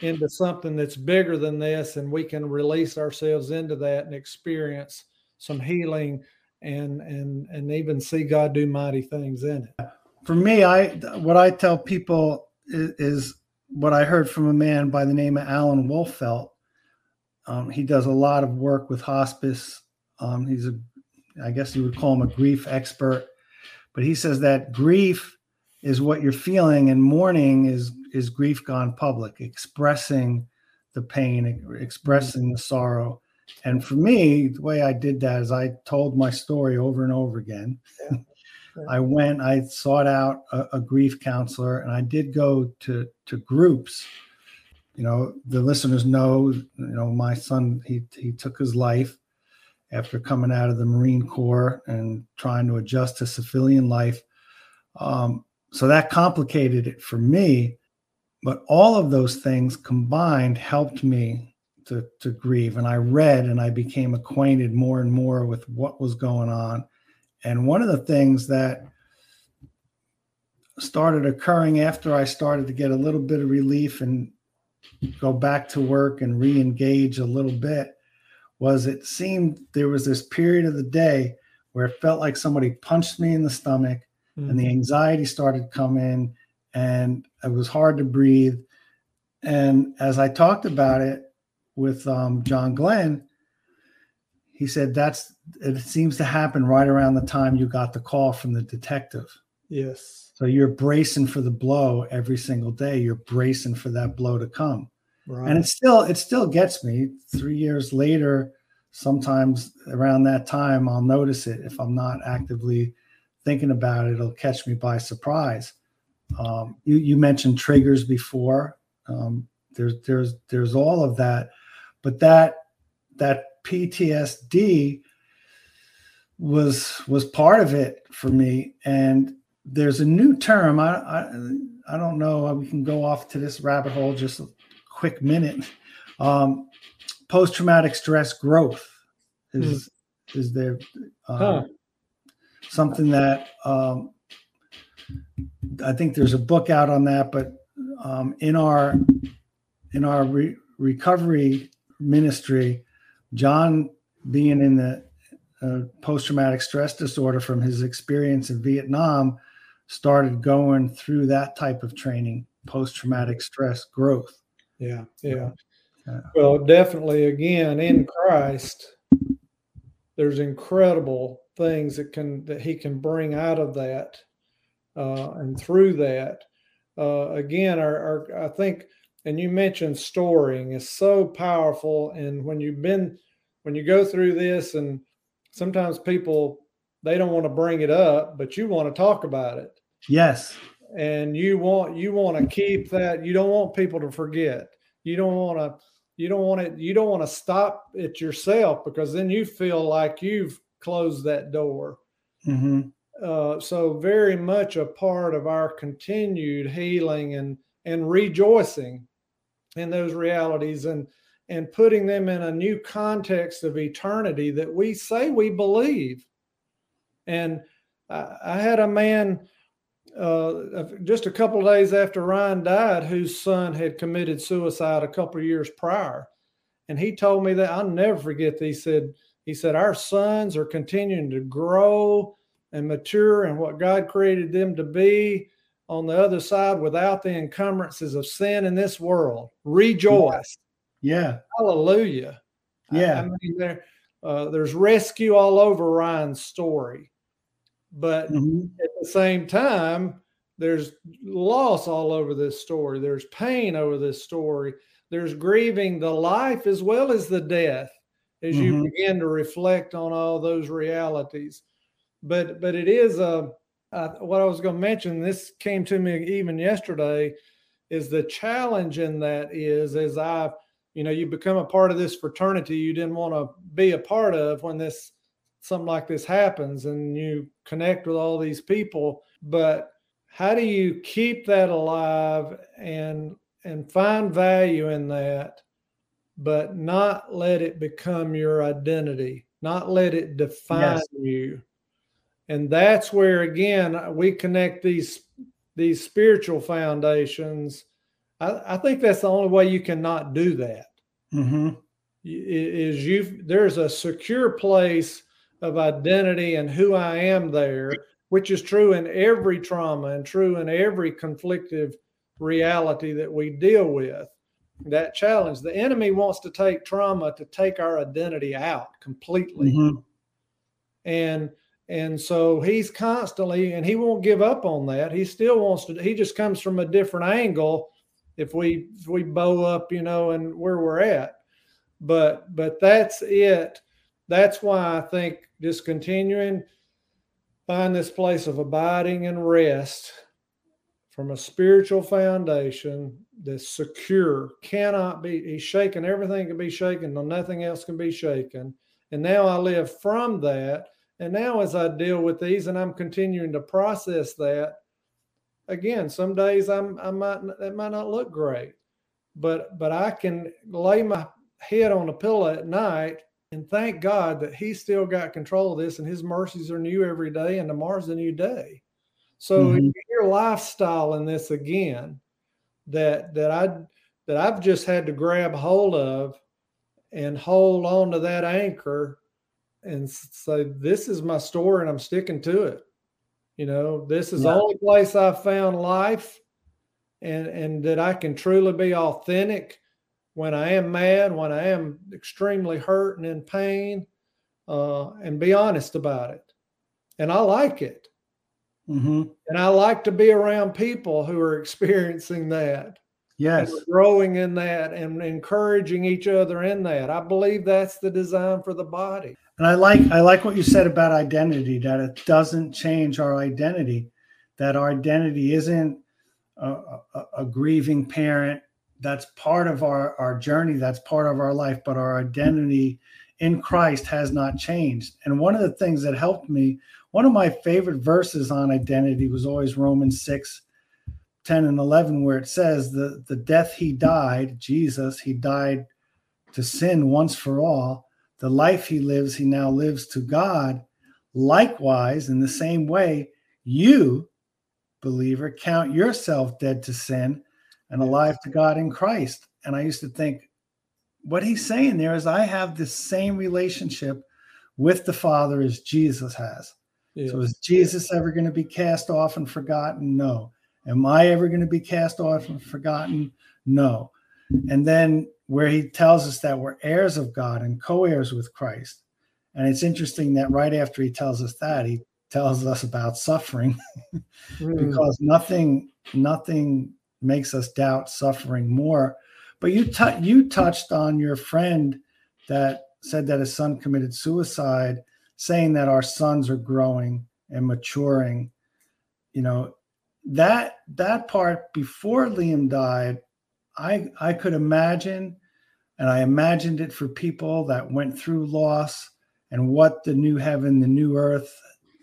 into something that's bigger than this, and we can release ourselves into that and experience some healing and and and even see God do mighty things in it. For me, I what I tell people is, is what I heard from a man by the name of Alan Wolfelt. Um, he does a lot of work with hospice. Um, he's a I guess you would call him a grief expert, but he says that grief is what you're feeling, and mourning is is grief gone public, expressing the pain, expressing the sorrow. And for me, the way I did that is I told my story over and over again. Yeah. Yeah. I went, I sought out a, a, grief counselor, and I did go to to groups. You know, the listeners know, you know, my son he he took his life, after coming out of the Marine Corps and trying to adjust to civilian life. Um, so that complicated it for me. But all of those things combined helped me to, to grieve. And I read and I became acquainted more and more with what was going on. And one of the things that started occurring after I started to get a little bit of relief and go back to work and re engage a little bit was it seemed there was this period of the day where it felt like somebody punched me in the stomach mm-hmm. and the anxiety started coming and it was hard to breathe and as i talked about it with um, john glenn he said that's it seems to happen right around the time you got the call from the detective yes so you're bracing for the blow every single day you're bracing for that blow to come Right. And it still it still gets me. Three years later, sometimes around that time, I'll notice it. If I'm not actively thinking about it, it'll catch me by surprise. Um, you, you mentioned triggers before. Um, there's there's there's all of that but that that ptsd was was part of it for me and there's a new term i i, I don't know we can go off to this rabbit hole just a quick minute um, post-traumatic stress growth is mm. is there um, huh. something that um, i think there's a book out on that but um, in our in our re- recovery ministry, John being in the uh, post traumatic stress disorder from his experience in Vietnam, started going through that type of training, post traumatic stress growth. Yeah, yeah. yeah. Well, definitely, again, in Christ, there's incredible things that can that he can bring out of that uh, and through that uh, again, our, our, I think, and you mentioned storing is so powerful. And when you've been, when you go through this, and sometimes people they don't want to bring it up, but you want to talk about it. Yes. And you want you want to keep that. You don't want people to forget. You don't want to. You don't want it. You don't want to stop it yourself because then you feel like you've closed that door. Mm-hmm. Uh, so very much a part of our continued healing and and rejoicing in those realities and and putting them in a new context of eternity that we say we believe. And I, I had a man uh, just a couple days after Ryan died, whose son had committed suicide a couple years prior, and he told me that I'll never forget. That he said he said our sons are continuing to grow and mature in what God created them to be on the other side without the encumbrances of sin in this world. Rejoice. Yeah. Hallelujah. Yeah. I, I mean, there, uh, there's rescue all over Ryan's story. But mm-hmm. at the same time, there's loss all over this story. There's pain over this story. There's grieving the life as well as the death as mm-hmm. you begin to reflect on all those realities but but it is a uh, what I was going to mention. This came to me even yesterday. Is the challenge in that is as I've, you know, you become a part of this fraternity you didn't want to be a part of when this something like this happens and you connect with all these people. But how do you keep that alive and and find value in that, but not let it become your identity, not let it define yes. you? And that's where again we connect these these spiritual foundations i, I think that's the only way you cannot do that mm-hmm. is you there's a secure place of identity and who i am there which is true in every trauma and true in every conflictive reality that we deal with that challenge the enemy wants to take trauma to take our identity out completely mm-hmm. and and so he's constantly, and he won't give up on that. He still wants to, he just comes from a different angle if we if we bow up, you know, and where we're at. But but that's it. That's why I think just continuing find this place of abiding and rest from a spiritual foundation that's secure cannot be he's shaken everything can be shaken no nothing else can be shaken and now i live from that and now, as I deal with these and I'm continuing to process that, again, some days I'm I might that might not look great, but but I can lay my head on a pillow at night and thank God that He's still got control of this, and His mercies are new every day, and tomorrow's a new day. So mm-hmm. your lifestyle in this again, that that I that I've just had to grab hold of and hold on to that anchor and say, This is my story and I'm sticking to it. You know, this is yeah. the only place I've found life and, and that I can truly be authentic when I am mad, when I am extremely hurt and in pain, uh, and be honest about it. And I like it. Mm-hmm. And I like to be around people who are experiencing that. Yes. Growing in that and encouraging each other in that. I believe that's the design for the body. And I like I like what you said about identity that it doesn't change our identity, that our identity isn't a, a, a grieving parent. That's part of our our journey. That's part of our life but our identity in christ has not changed. And one of the things that helped me one of my favorite verses on identity was always romans 6 10 and 11 where it says the the death he died jesus he died to sin once for all the life he lives he now lives to god likewise in the same way you believer count yourself dead to sin and alive to God in Christ. And I used to think, what he's saying there is, I have the same relationship with the Father as Jesus has. So is Jesus ever going to be cast off and forgotten? No. Am I ever going to be cast off and forgotten? No. And then where he tells us that we're heirs of God and co heirs with Christ. And it's interesting that right after he tells us that, he tells us about suffering mm. because nothing, nothing makes us doubt suffering more. But you t- you touched on your friend that said that his son committed suicide, saying that our sons are growing and maturing. You know, that that part before Liam died, I I could imagine, and I imagined it for people that went through loss and what the new heaven, the new earth,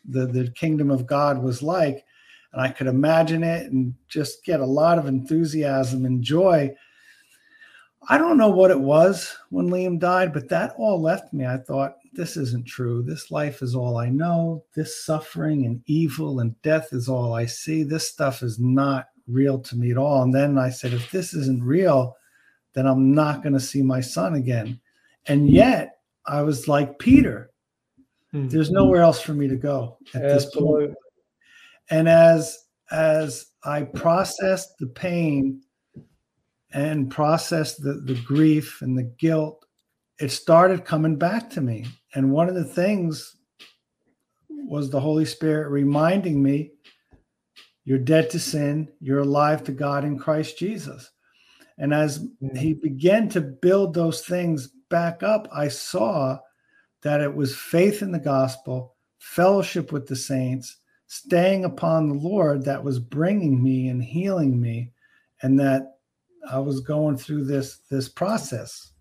the, the kingdom of God was like and I could imagine it and just get a lot of enthusiasm and joy. I don't know what it was when Liam died, but that all left me. I thought, this isn't true. This life is all I know. This suffering and evil and death is all I see. This stuff is not real to me at all. And then I said, if this isn't real, then I'm not going to see my son again. And yet I was like Peter. Mm-hmm. There's nowhere else for me to go at Absolutely. this point and as as i processed the pain and processed the, the grief and the guilt it started coming back to me and one of the things was the holy spirit reminding me you're dead to sin you're alive to god in christ jesus. And as he began to build those things back up i saw that it was faith in the gospel fellowship with the saints staying upon the Lord that was bringing me and healing me, and that I was going through this this process.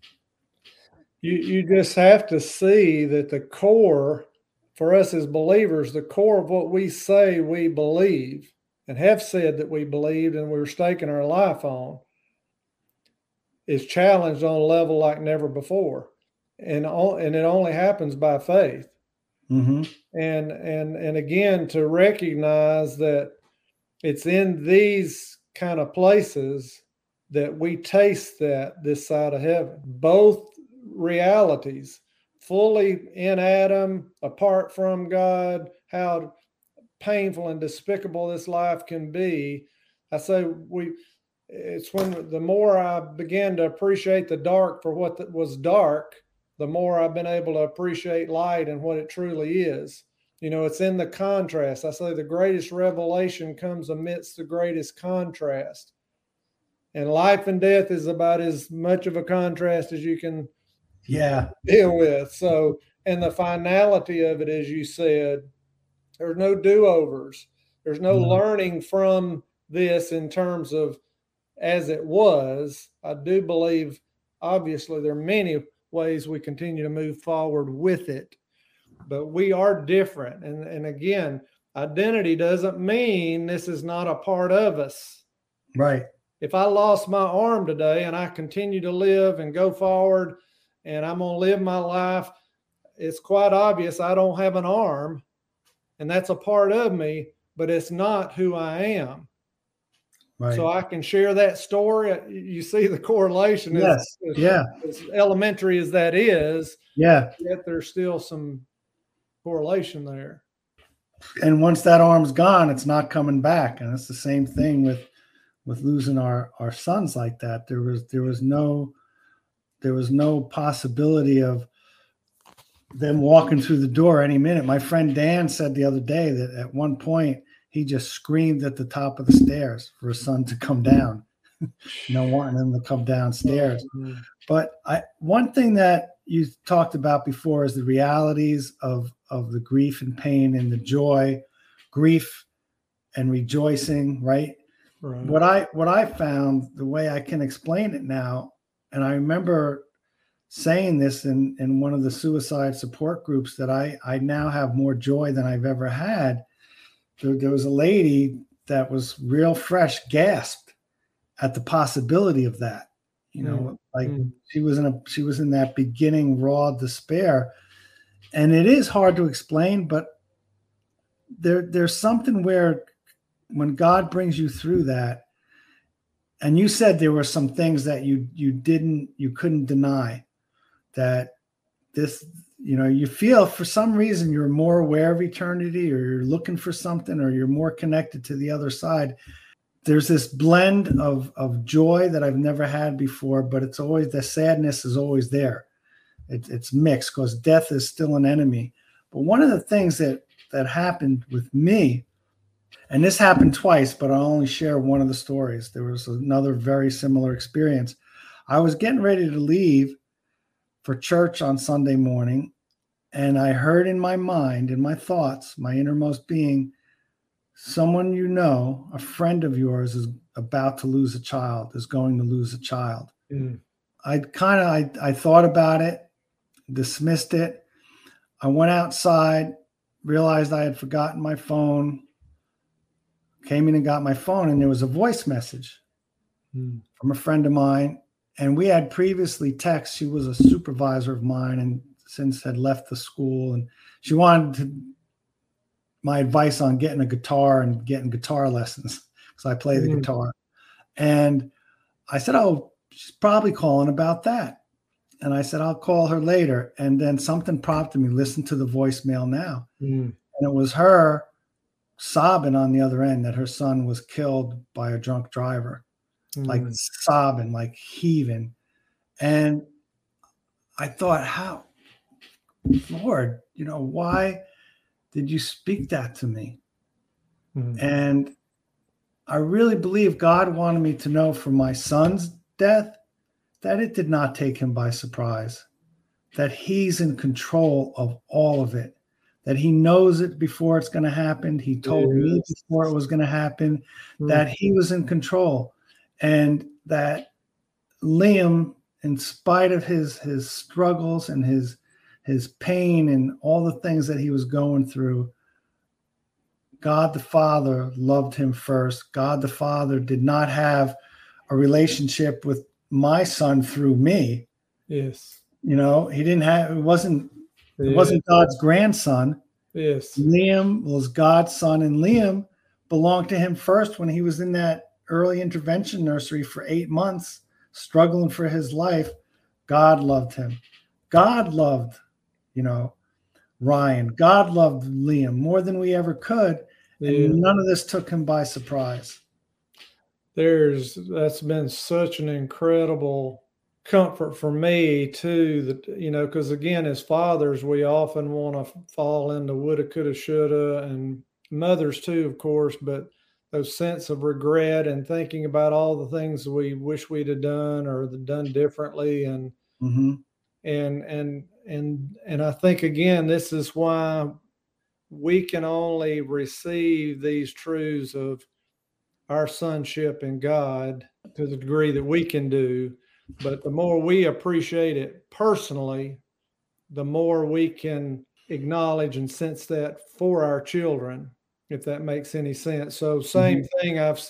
You you just have to see that the core for us as believers, the core of what we say we believe and have said that we believed and we were staking our life on is challenged on a level like never before. And, and it only happens by faith. Mm-hmm. And and and again to recognize that it's in these kind of places that we taste that this side of heaven. Both realities, fully in Adam, apart from God, how painful and despicable this life can be. I say we it's when the more I began to appreciate the dark for what it was dark, the more I've been able to appreciate light and what it truly is. You know, it's in the contrast. I say the greatest revelation comes amidst the greatest contrast. And life and death is about as much of a contrast as you can yeah deal with. So, and the finality of it, as you said, there's no do-overs. There's no mm-hmm. learning from this in terms of as it was. I do believe obviously there are many ways we continue to move forward with it. But we are different. And, and again, identity doesn't mean this is not a part of us. Right. If I lost my arm today and I continue to live and go forward and I'm going to live my life, it's quite obvious I don't have an arm and that's a part of me, but it's not who I am. Right. So I can share that story. You see the correlation. Yes. As, yeah. As elementary as that is. Yeah. Yet there's still some correlation there. And once that arm's gone, it's not coming back. And it's the same thing with with losing our our sons like that. There was there was no there was no possibility of them walking through the door any minute. My friend Dan said the other day that at one point he just screamed at the top of the stairs for his son to come down. you know, wanting him to come downstairs. But I one thing that you talked about before is the realities of of the grief and pain and the joy, grief and rejoicing, right? right. what I what I found, the way I can explain it now, and I remember saying this in in one of the suicide support groups that I I now have more joy than I've ever had. There, there was a lady that was real fresh, gasped at the possibility of that. You know, mm. like mm. she was in a she was in that beginning raw despair. And it is hard to explain, but there there's something where when God brings you through that, and you said there were some things that you you didn't you couldn't deny that this you know you feel for some reason you're more aware of eternity or you're looking for something or you're more connected to the other side. There's this blend of of joy that i've never had before but it's always the sadness is always there. It, it's mixed because death is still an enemy. But one of the things that that happened with me and this happened twice but i'll only share one of the stories. There was another very similar experience. I was getting ready to leave for church on Sunday morning, and I heard in my mind, in my thoughts, my innermost being, someone you know, a friend of yours, is about to lose a child, is going to lose a child. Mm. I kind of I, I thought about it, dismissed it. I went outside, realized I had forgotten my phone, came in and got my phone, and there was a voice message mm. from a friend of mine and we had previously text. She was a supervisor of mine and since had left the school. And she wanted to, my advice on getting a guitar and getting guitar lessons because I play the mm-hmm. guitar. And I said, Oh, she's probably calling about that. And I said, I'll call her later. And then something prompted me, listen to the voicemail now. Mm. And it was her sobbing on the other end that her son was killed by a drunk driver mm. like sobbing, like heaving. And I thought, how, Lord, you know, why did you speak that to me? Mm. And I really believe God wanted me to know from my son's death that it did not take him by surprise, that he's in control of all of it, that he knows it before it's going to happen. He told me before it was going to happen mm. that he was in control and that Liam, in spite of his his struggles and his his pain and all the things that he was going through, God the Father loved him first. God the Father did not have a relationship with my son through me. Yes. You know, he didn't have it wasn't it wasn't God's grandson. Yes. Liam was God's son, and Liam belonged to him first when he was in that early intervention nursery for eight months, struggling for his life. God loved him. God loved, you know, Ryan. God loved Liam more than we ever could. And yeah. none of this took him by surprise. There's that's been such an incredible comfort for me too that you know because again as fathers we often want to fall into woulda coulda shoulda and mothers too of course but those sense of regret and thinking about all the things we wish we'd have done or done differently and mm-hmm. and and and and I think again this is why we can only receive these truths of our sonship in God to the degree that we can do but the more we appreciate it personally the more we can acknowledge and sense that for our children if that makes any sense. So same mm-hmm. thing. I've,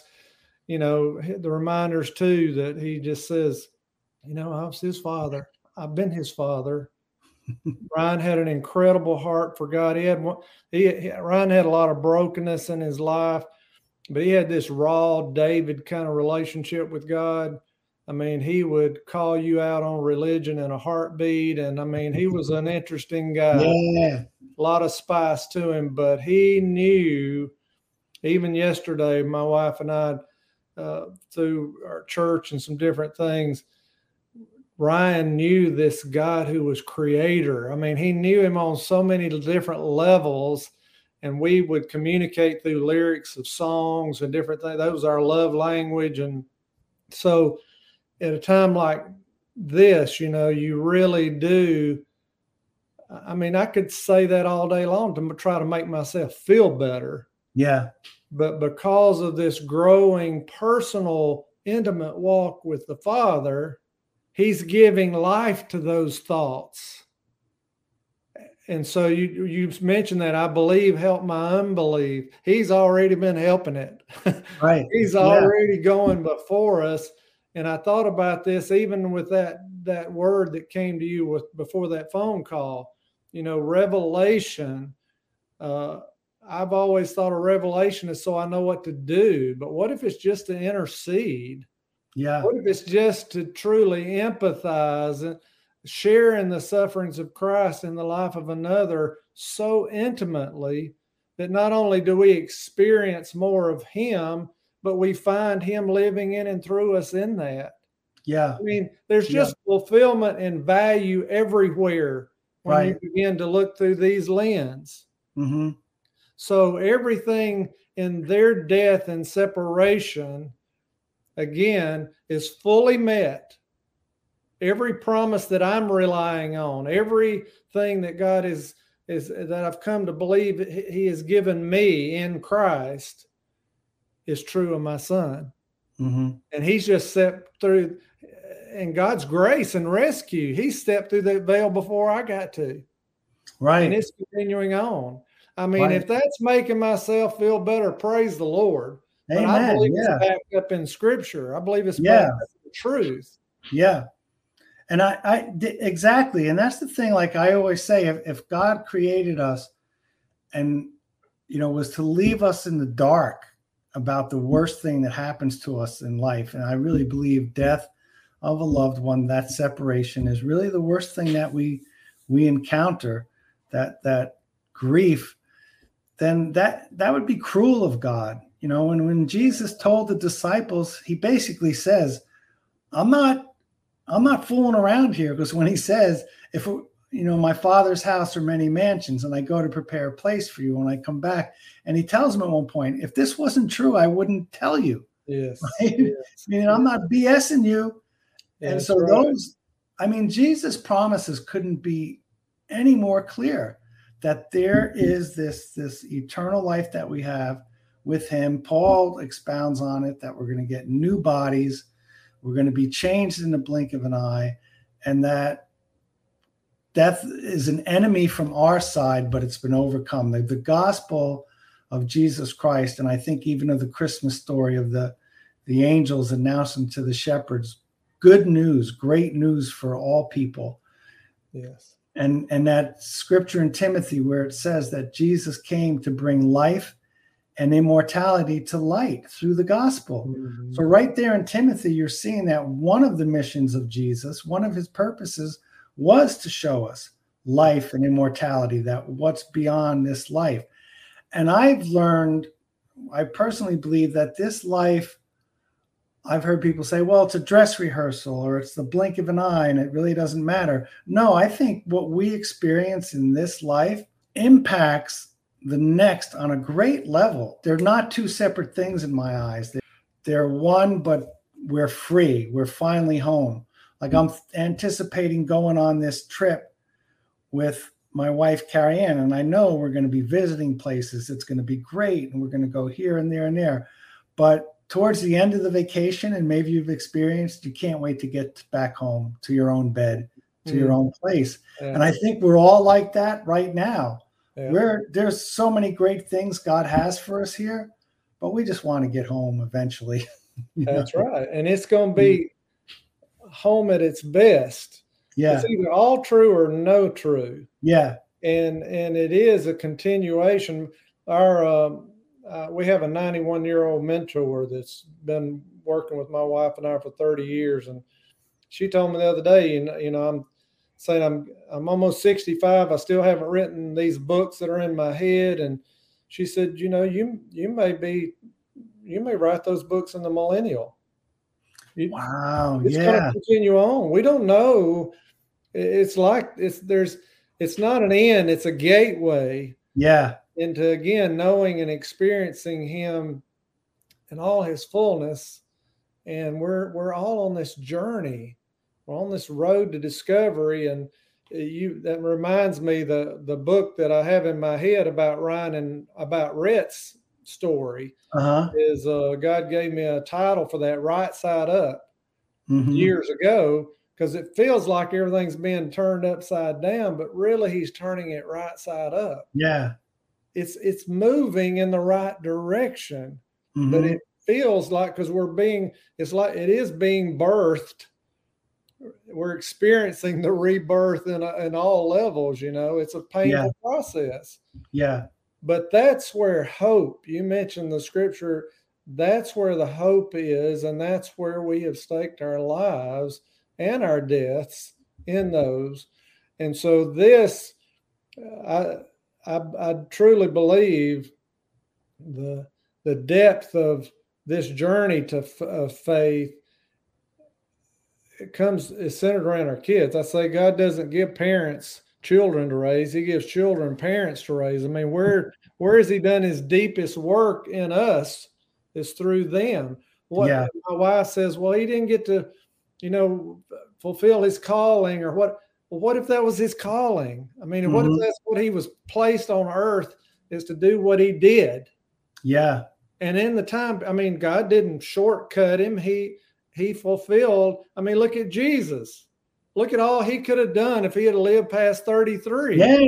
you know, the reminders too that he just says, you know, I was his father. I've been his father. Ryan had an incredible heart for God. He had he Ryan had a lot of brokenness in his life, but he had this raw David kind of relationship with God. I mean, he would call you out on religion in a heartbeat, and I mean, he was an interesting guy. Yeah a lot of spice to him, but he knew. Even yesterday, my wife and I, uh, through our church and some different things, Ryan knew this God who was creator. I mean, he knew him on so many different levels, and we would communicate through lyrics of songs and different things. That was our love language. And so, at a time like this, you know, you really do I mean, I could say that all day long to try to make myself feel better. Yeah. but because of this growing personal, intimate walk with the Father, he's giving life to those thoughts. And so you you mentioned that I believe help my unbelief. He's already been helping it. Right. he's Yeah. already going before us. And I thought about this even with that that word that came to you with before that phone call. You know, revelation. Uh, I've always thought a revelation is so I know what to do. But what if it's just to intercede? Yeah. What if it's just to truly empathize and share in the sufferings of Christ in the life of another so intimately that not only do we experience more of Him, but we find Him living in and through us in that? Yeah. I mean, there's Yeah. just fulfillment and value everywhere when Right. you begin to look through these lens. hmm So everything in their death and separation, again, is fully met. Every promise that I'm relying on, everything that God is is that I've come to believe He has given me in Christ, is true of my son. hmm And He's just stepped through, in God's grace and rescue, He stepped through that veil before I got to Right. and it's continuing on. I mean, Right. if that's making myself feel better, praise the Lord. But I Amen. believe Yeah. it's backed up in Scripture. I believe it's Yeah. backed up in truth. Yeah. And I, I exactly. And that's the thing. Like I always say, if, if God created us and, you know, was to leave us in the dark about the worst thing that happens to us in life, and I really believe death of a loved one, that separation is really the worst thing that we, we encounter that, that grief, then that, that would be cruel of God. You know, and when Jesus told the disciples, he basically says, I'm not I'm not fooling around here because when he says, if you know, my father's house are many mansions and I go to prepare a place for you when I come back. And he tells him at one point, if this wasn't true, I wouldn't tell you. Yes. Right? I mean, I'm not BSing you. and so right. those, I mean, Jesus' promises couldn't be any more clear that there mm-hmm. is this this eternal life that we have with him. Paul expounds on it that we're going to get new bodies, we're going to be changed in the blink of an eye, and that death is an enemy from our side, but it's been overcome. The, the gospel of Jesus Christ, and I think even of the Christmas story of the the angels announcing to the shepherds, good news, great news for all people Yes. and and that scripture in Timothy where it says that Jesus came to bring life and immortality to light through the gospel. Mhm. So right there in Timothy you're seeing that one of the missions of Jesus, one of his purposes was to show us life mm-hmm. and immortality that what's beyond this life. And I've learned I personally believe that this life I've heard people say, well, it's a dress rehearsal or it's the blink of an eye and it really doesn't matter. No, I think what we experience in this life impacts the next on a great level. They're not two separate things in my eyes. They're, they're one, but we're free. We're finally home. Like I'm anticipating going on this trip with my wife, Carrie Ann, and I know we're going to be visiting places. It's going to be great. And we're going to go here and there and there. But towards the end of the vacation, and maybe you've experienced, you can't wait to get back home to your own bed, to your Mm. own place. Yeah. And I think we're all like that right now. Yeah. We're there's so many great things God has for us here, but we just want to get home eventually. you know? That's right. And it's going to be home at its best. Yeah, It's either all true or no true. yeah, and and it is a continuation. Our um, uh, we have a 91 year old mentor that's been working with my wife and I for 30 years, and she told me the other day, you know, you know, I'm saying I'm I'm almost 65. I still haven't written these books that are in my head, and she said, you know, you you may be you may write those books in the millennial. You- wow, it's going yeah, to continue on. We don't know. It's like it's there's it's not an end. It's a gateway yeah, into again knowing and experiencing Him in all His fullness. And we're we're all on this journey. We're on this road to discovery. And uh, you that reminds me the the book that I have in my head about Ryan and about Rhett's story Uh-huh. is uh, God gave me a title for that right side up Mhm. years ago because it feels like everything's being turned upside down, but really he's turning it right side up. Yeah. It's it's moving in the right direction, but Mhm. it feels like because we're being it's like it is being birthed. We're experiencing the rebirth in, in all levels, you know. It's a painful Yeah. process. yeah. But that's where hope, you mentioned the scripture, that's where the hope is, and that's where we have staked our lives and our deaths in those. And so this, uh, I, I, I truly believe the the depth of this journey to of faith it comes is centered around our kids. I say God doesn't give parents children to raise; He gives children parents to raise. I mean, where where has He done His deepest work in us is through them. What Yeah. my wife says, well, He didn't get to, you know, fulfill His calling, or what? Well, what if that was His calling? I mean, what if Mhm. that's what He was placed on earth is to do what He did? Yeah. and in the time i mean god didn't shortcut him he he fulfilled i mean look at jesus look at all he could have done if he had lived past 33 Yeah.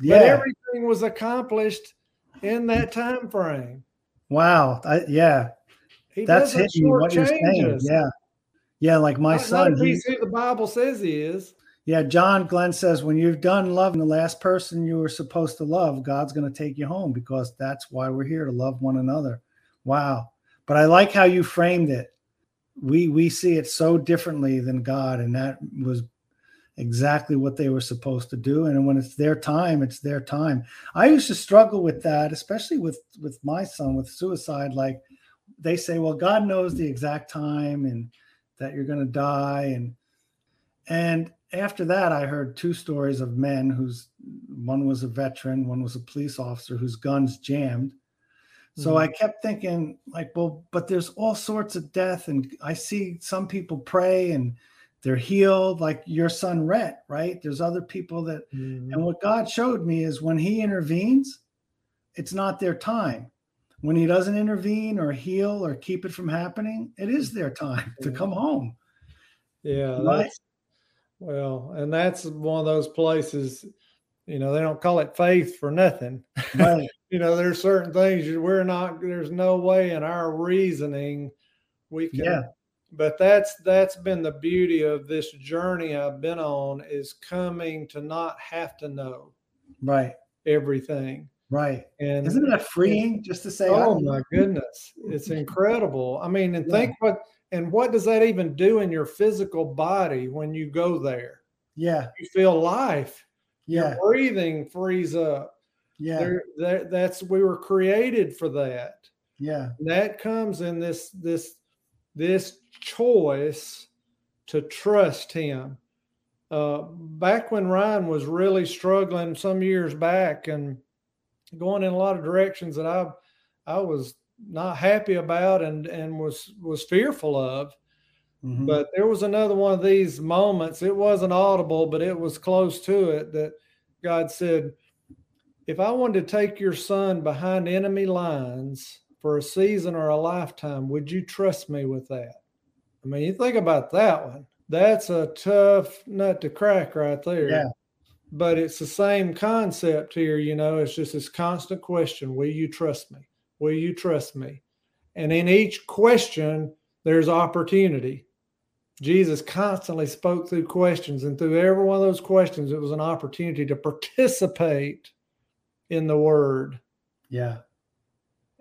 but everything was accomplished in that time frame wow. I, yeah. he That's hitting what you're saying. Yeah. Yeah. Like my not, son, not he's who the bible says he is Yeah, John Glenn says when you've done loving the last person you were supposed to love, God's going to take you home because that's why we're here to love one another. Wow. But I like how you framed it. We we see it so differently than God and that was exactly what they were supposed to do and when it's their time, it's their time. I used to struggle with that, especially with with my son with suicide like they say, well, God knows the exact time and that you're going to die and and after that, I heard two stories of men whose one was a veteran, one was a police officer whose guns jammed. So Mhm. I kept thinking, like, well, but there's all sorts of death, and I see some people pray and they're healed, like your son Rhett, right? There's other people that, and what God showed me is when He intervenes, it's not their time. When He doesn't intervene or heal or keep it from happening, it is their time to come home. Yeah, Right. well, and that's one of those places, you know, they don't call it faith for nothing. Right. You know, there's certain things we're not, there's no way in our reasoning we can Yeah. but that's that's been the beauty of this journey I've been on is coming to not have to know Right. everything. Right. And Isn't that freeing just to say, Oh my goodness, it's incredible. I mean, and Yeah. think what and what does that even do in your physical body when you go there? Yeah. You feel life. Yeah. Your breathing frees up. Yeah. There, that, that's we were created for that. Yeah. That comes in this this this choice to trust Him. Uh, back when Ryan was really struggling some years back and going in a lot of directions that I I was not happy about and and was was fearful of. Mhm. But there was another one of these moments. It wasn't audible, but it was close to it that God said, If I wanted to take your son behind enemy lines for a season or a lifetime, would you trust me with that? I mean, you think about that one. That's a tough nut to crack right there. Yeah. But it's the same concept here, you know, it's just this constant question Will you trust me? Will you trust me? And in each question, there's opportunity. Jesus constantly spoke through questions, and through every one of those questions, it was an opportunity to participate in the word. Yeah.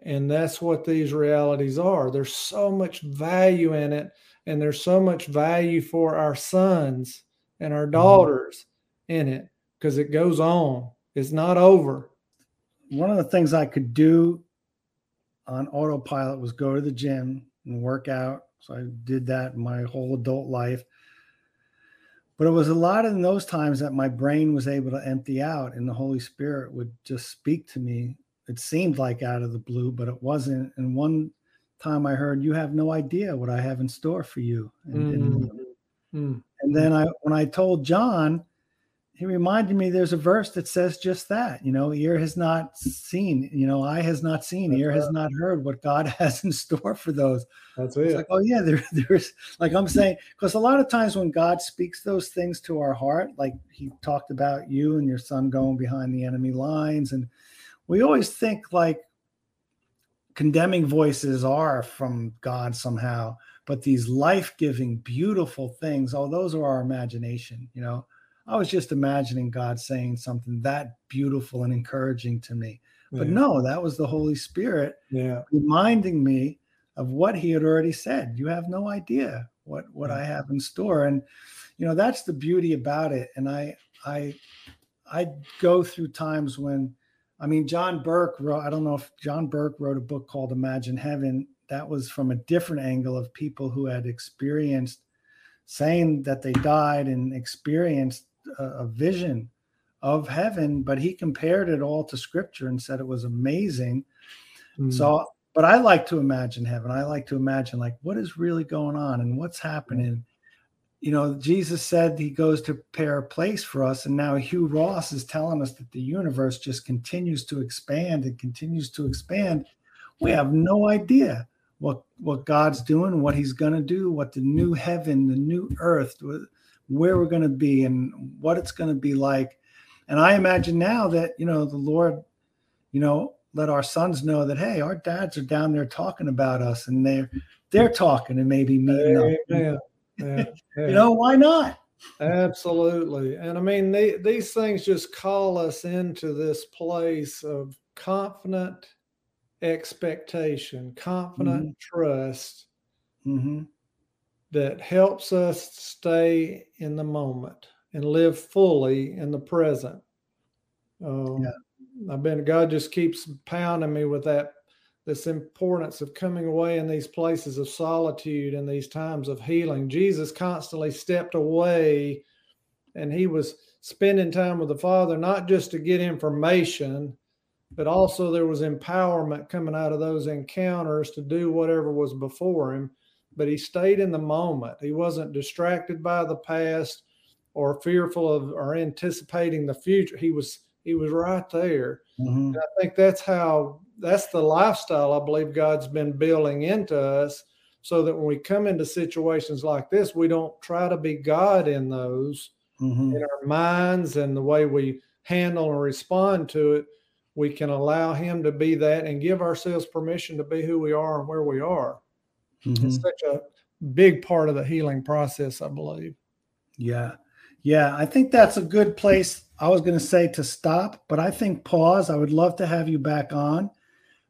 And that's what these realities are. There's so much value in it, and there's so much value for our sons and our mm-hmm. daughters in it because it goes on. It's not over. One of the things I could do on autopilot was go to the gym and work out. So I did that my whole adult life. But it was a lot in those times that my brain was able to empty out and the Holy Spirit would just speak to me. It seemed like out of the blue, but it wasn't. And one time I heard, You have no idea what I have in store for you. And, and Mm. Mm. And then I, when I told John, he reminded me there's a verse that says just that. You know, ear has not seen, you know, eye has not seen, That's ear right. has not heard what God has in store for those. That's it. Like, oh yeah, there, there's like I'm saying, because a lot of times when God speaks those things to our heart, like he talked about you and your son going behind the enemy lines, and we always think like condemning voices are from God somehow, but these life-giving, beautiful things, oh, those are our imagination, you know I was just imagining God saying something that beautiful and encouraging to me. But yeah. no, that was the Holy Spirit yeah. reminding me of what he had already said. You have no idea what what yeah. I have in store. And you know, that's the beauty about it. And I I I go through times when I mean John Burke wrote, I don't know if John Burke wrote a book called Imagine Heaven. That was from a different angle of people who had experienced saying that they died and experienced a, vision of heaven, but he compared it all to scripture and said it was amazing. Mm. So, but I like to imagine heaven. I like to imagine like what is really going on and what's happening. You know, Jesus said he goes to prepare a place for us, and now Hugh Ross is telling us that the universe just continues to expand and continues to expand. We have no idea what what God's doing, what He's going to do, what the new heaven, the new earth, where we're going to be and what it's going to be like. And I imagine now that, you know, the Lord, you know, let our sons know that, hey, our dads are down there talking about us and they're they're talking and maybe meeting up. Yeah, yeah, yeah. you know, why not? Absolutely. And I mean, they, these things just call us into this place of confident expectation, confident mm-hmm. trust. Mm-hmm that helps us stay in the moment and live fully in the present. Um, yeah. I've been God just keeps pounding me with that this importance of coming away in these places of solitude and these times of healing. Jesus constantly stepped away and he was spending time with the Father, not just to get information, but also there was empowerment coming out of those encounters to do whatever was before him but he stayed in the moment. He wasn't distracted by the past or fearful of or anticipating the future. He was he was right there. Mm-hmm. I think that's how that's the lifestyle I believe God's been building into us so that when we come into situations like this, we don't try to be God in those mm-hmm. in our minds and the way we handle and respond to it. We can allow Him to be that and give ourselves permission to be who we are and where we are. Mm-hmm. It's such a big part of the healing process, I believe. Yeah. Yeah. I think that's a good place. I was going to say to stop, but I think pause. I would love to have you back on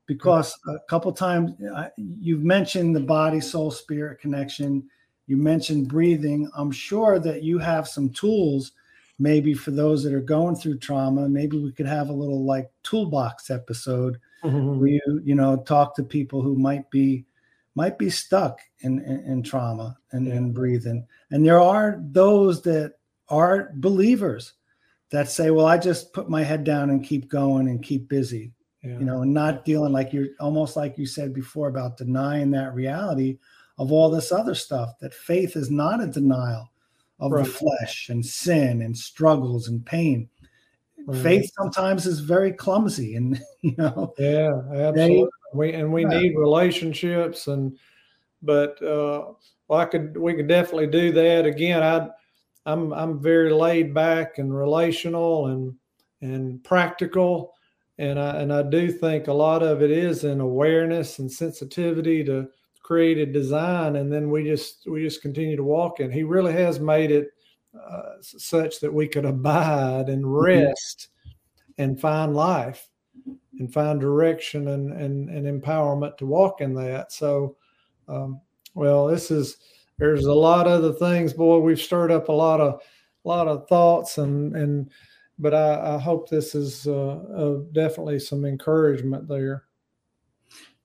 because a couple times you've mentioned the body, soul, spirit connection. You mentioned breathing. I'm sure that you have some tools maybe for those that are going through trauma. Maybe we could have a little like toolbox episode mm-hmm. where you, you know, talk to people who might be might be stuck in, in, in trauma and, yeah. breathing. And there are those that are believers that say, well, I just put my head down and keep going and keep busy, yeah. you know, and not dealing like you're almost like you said before about denying that reality of all this other stuff, that faith is not a denial of right. the flesh and sin and struggles and pain. Right. Faith sometimes is very clumsy and, you know, yeah, absolutely. We and we right. need relationships and but uh well, I could we could definitely do that again. I I'm I'm very laid back and relational and and practical and I and I do think a lot of it is in awareness and sensitivity to creative design and then we just we just continue to walk in. He really has made it uh, such that we could abide and mm-hmm. rest mm-hmm. and find life and find direction and, and, and empowerment to walk in that. So, um, well, this is, there's a lot of the things, boy, we've stirred up a lot of, a lot of thoughts and, and, but I, I hope this is uh, uh, definitely some encouragement there.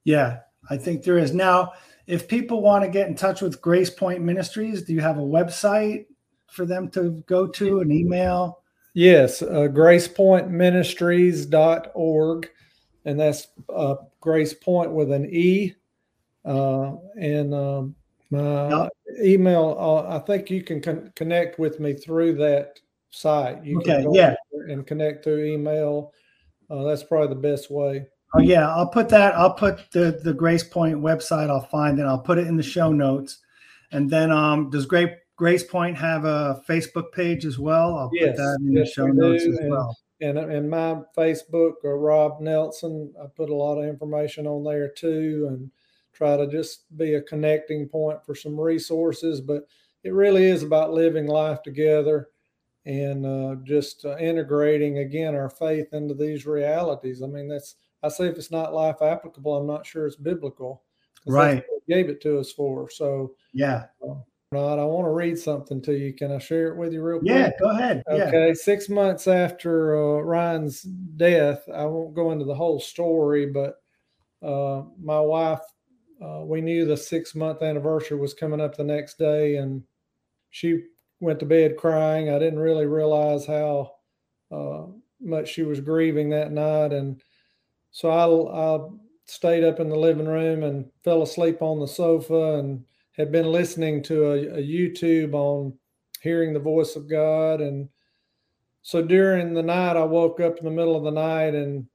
Yeah, I think there is. Now, if people want to get in touch with Grace Pointe Ministries, do you have a website for them to go to, an email? Yes, uh, gracepointeministries.org and that's uh, Grace Pointe with an E. Uh, and um, my yep. email, uh, I think you can con- connect with me through that site. You Okay, yeah. and connect through email. Uh, that's probably the best way. Oh yeah, I'll put that. I'll put the the Grace Pointe website. I'll find it. I'll put it in the show notes. And then, um, does Great Grace Pointe have a Facebook page as well? I'll Yes, put that in yes, the show notes do, as and- well. And and my Facebook, uh, Rob Nelson, I put a lot of information on there too, and try to just be a connecting point for some resources. But it really is about living life together and uh, just uh, integrating again our faith into these realities. I mean, that's I say if it's not life applicable, I'm not sure it's biblical. Right. gave it to us for. So, Yeah. Rob, I want to read something to you. Can I share it with you real quick? Yeah. Go ahead. Yeah. Okay, six months after uh, Ryan's death, I won't go into the whole story, but uh, my wife, uh, we knew the six month anniversary was coming up the next day, and she went to bed crying. I didn't really realize how uh, much she was grieving that night, and so I, I stayed up in the living room and fell asleep on the sofa, and had been listening to a, a YouTube on hearing the voice of God. And so during the night, I woke up in the middle of the night and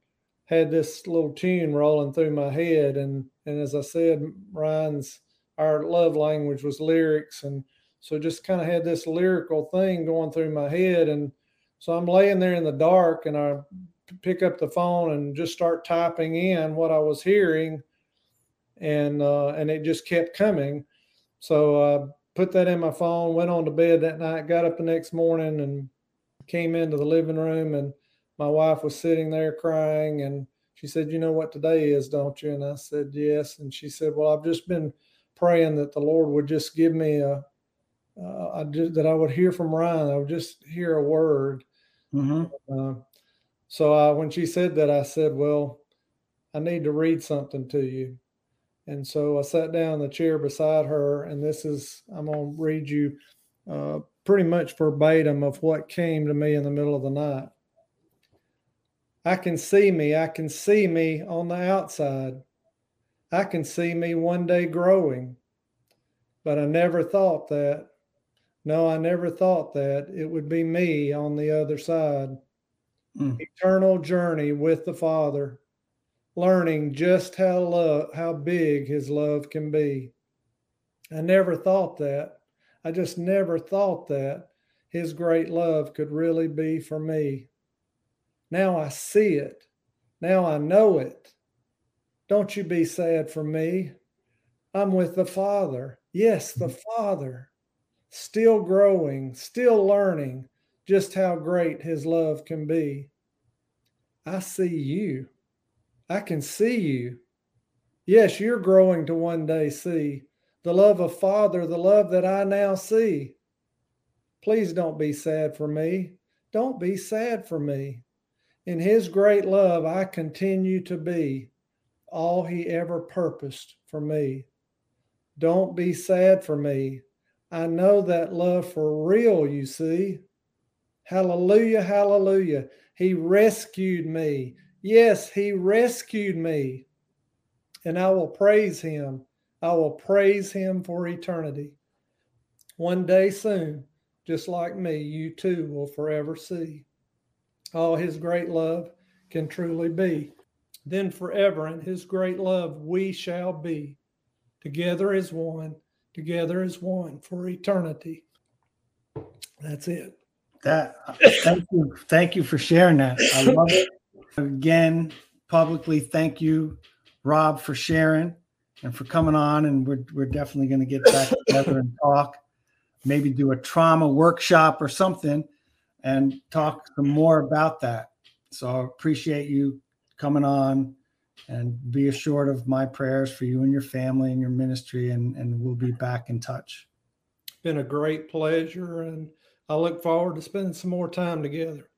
had this little tune rolling through my head. And, and as I said, Ryan's, our love language was lyrics. And so just kind of had this lyrical thing going through my head. And so I'm laying there in the dark and I pick up the phone and just start typing in what I was hearing. And, uh, and it just kept coming. So I put that in my phone, went on to bed that night, got up the next morning and came into the living room and my wife was sitting there crying and she said, "You know what today is, don't you?" And I said, "Yes." And she said, "Well, I've just been praying that the Lord would just give me a uh, I just, that I would hear from Ryan. I would just hear a word." hmm Uh, so I, when she said that, I said, "Well, I need to read something to you." And so I sat down in the chair beside her, and this is I'm going to read you uh, pretty much verbatim of what came to me in the middle of the night. I can see me. I can see me on the outside. I can see me one day growing. But I never thought that. No, I never thought that it would be me on the other side Mm. eternal journey with the Father, learning just how love, how big His love can be. I never thought that. I just never thought that His great love could really be for me. Now I see it. Now I know it. Don't you be sad for me. I'm with the Father. Yes, the Father. Still growing, still learning just how great His love can be. I see you. I can see you. Yes, you're growing to one day see the love of Father, the love that I now see. Please don't be sad for me. Don't be sad for me. In His great love, I continue to be all He ever purposed for me. Don't be sad for me. I know that love for real, you see. Hallelujah, hallelujah. He rescued me. Yes, He rescued me. And I will praise Him. I will praise Him for eternity. One day soon, just like me, you too will forever see. All His great love can truly be. Then forever in His great love we shall be. Together as one, together as one for eternity. That's it. That thank you, thank you for sharing that. I love it. Again, publicly, thank you, Rob, for sharing and for coming on. And we're we're definitely going to get back together and talk. Maybe do a trauma workshop or something, and talk some more about that. So I appreciate you coming on, and be assured of my prayers for you and your family and your ministry. And and we'll be back in touch. been a great pleasure and I look forward to spending some more time together.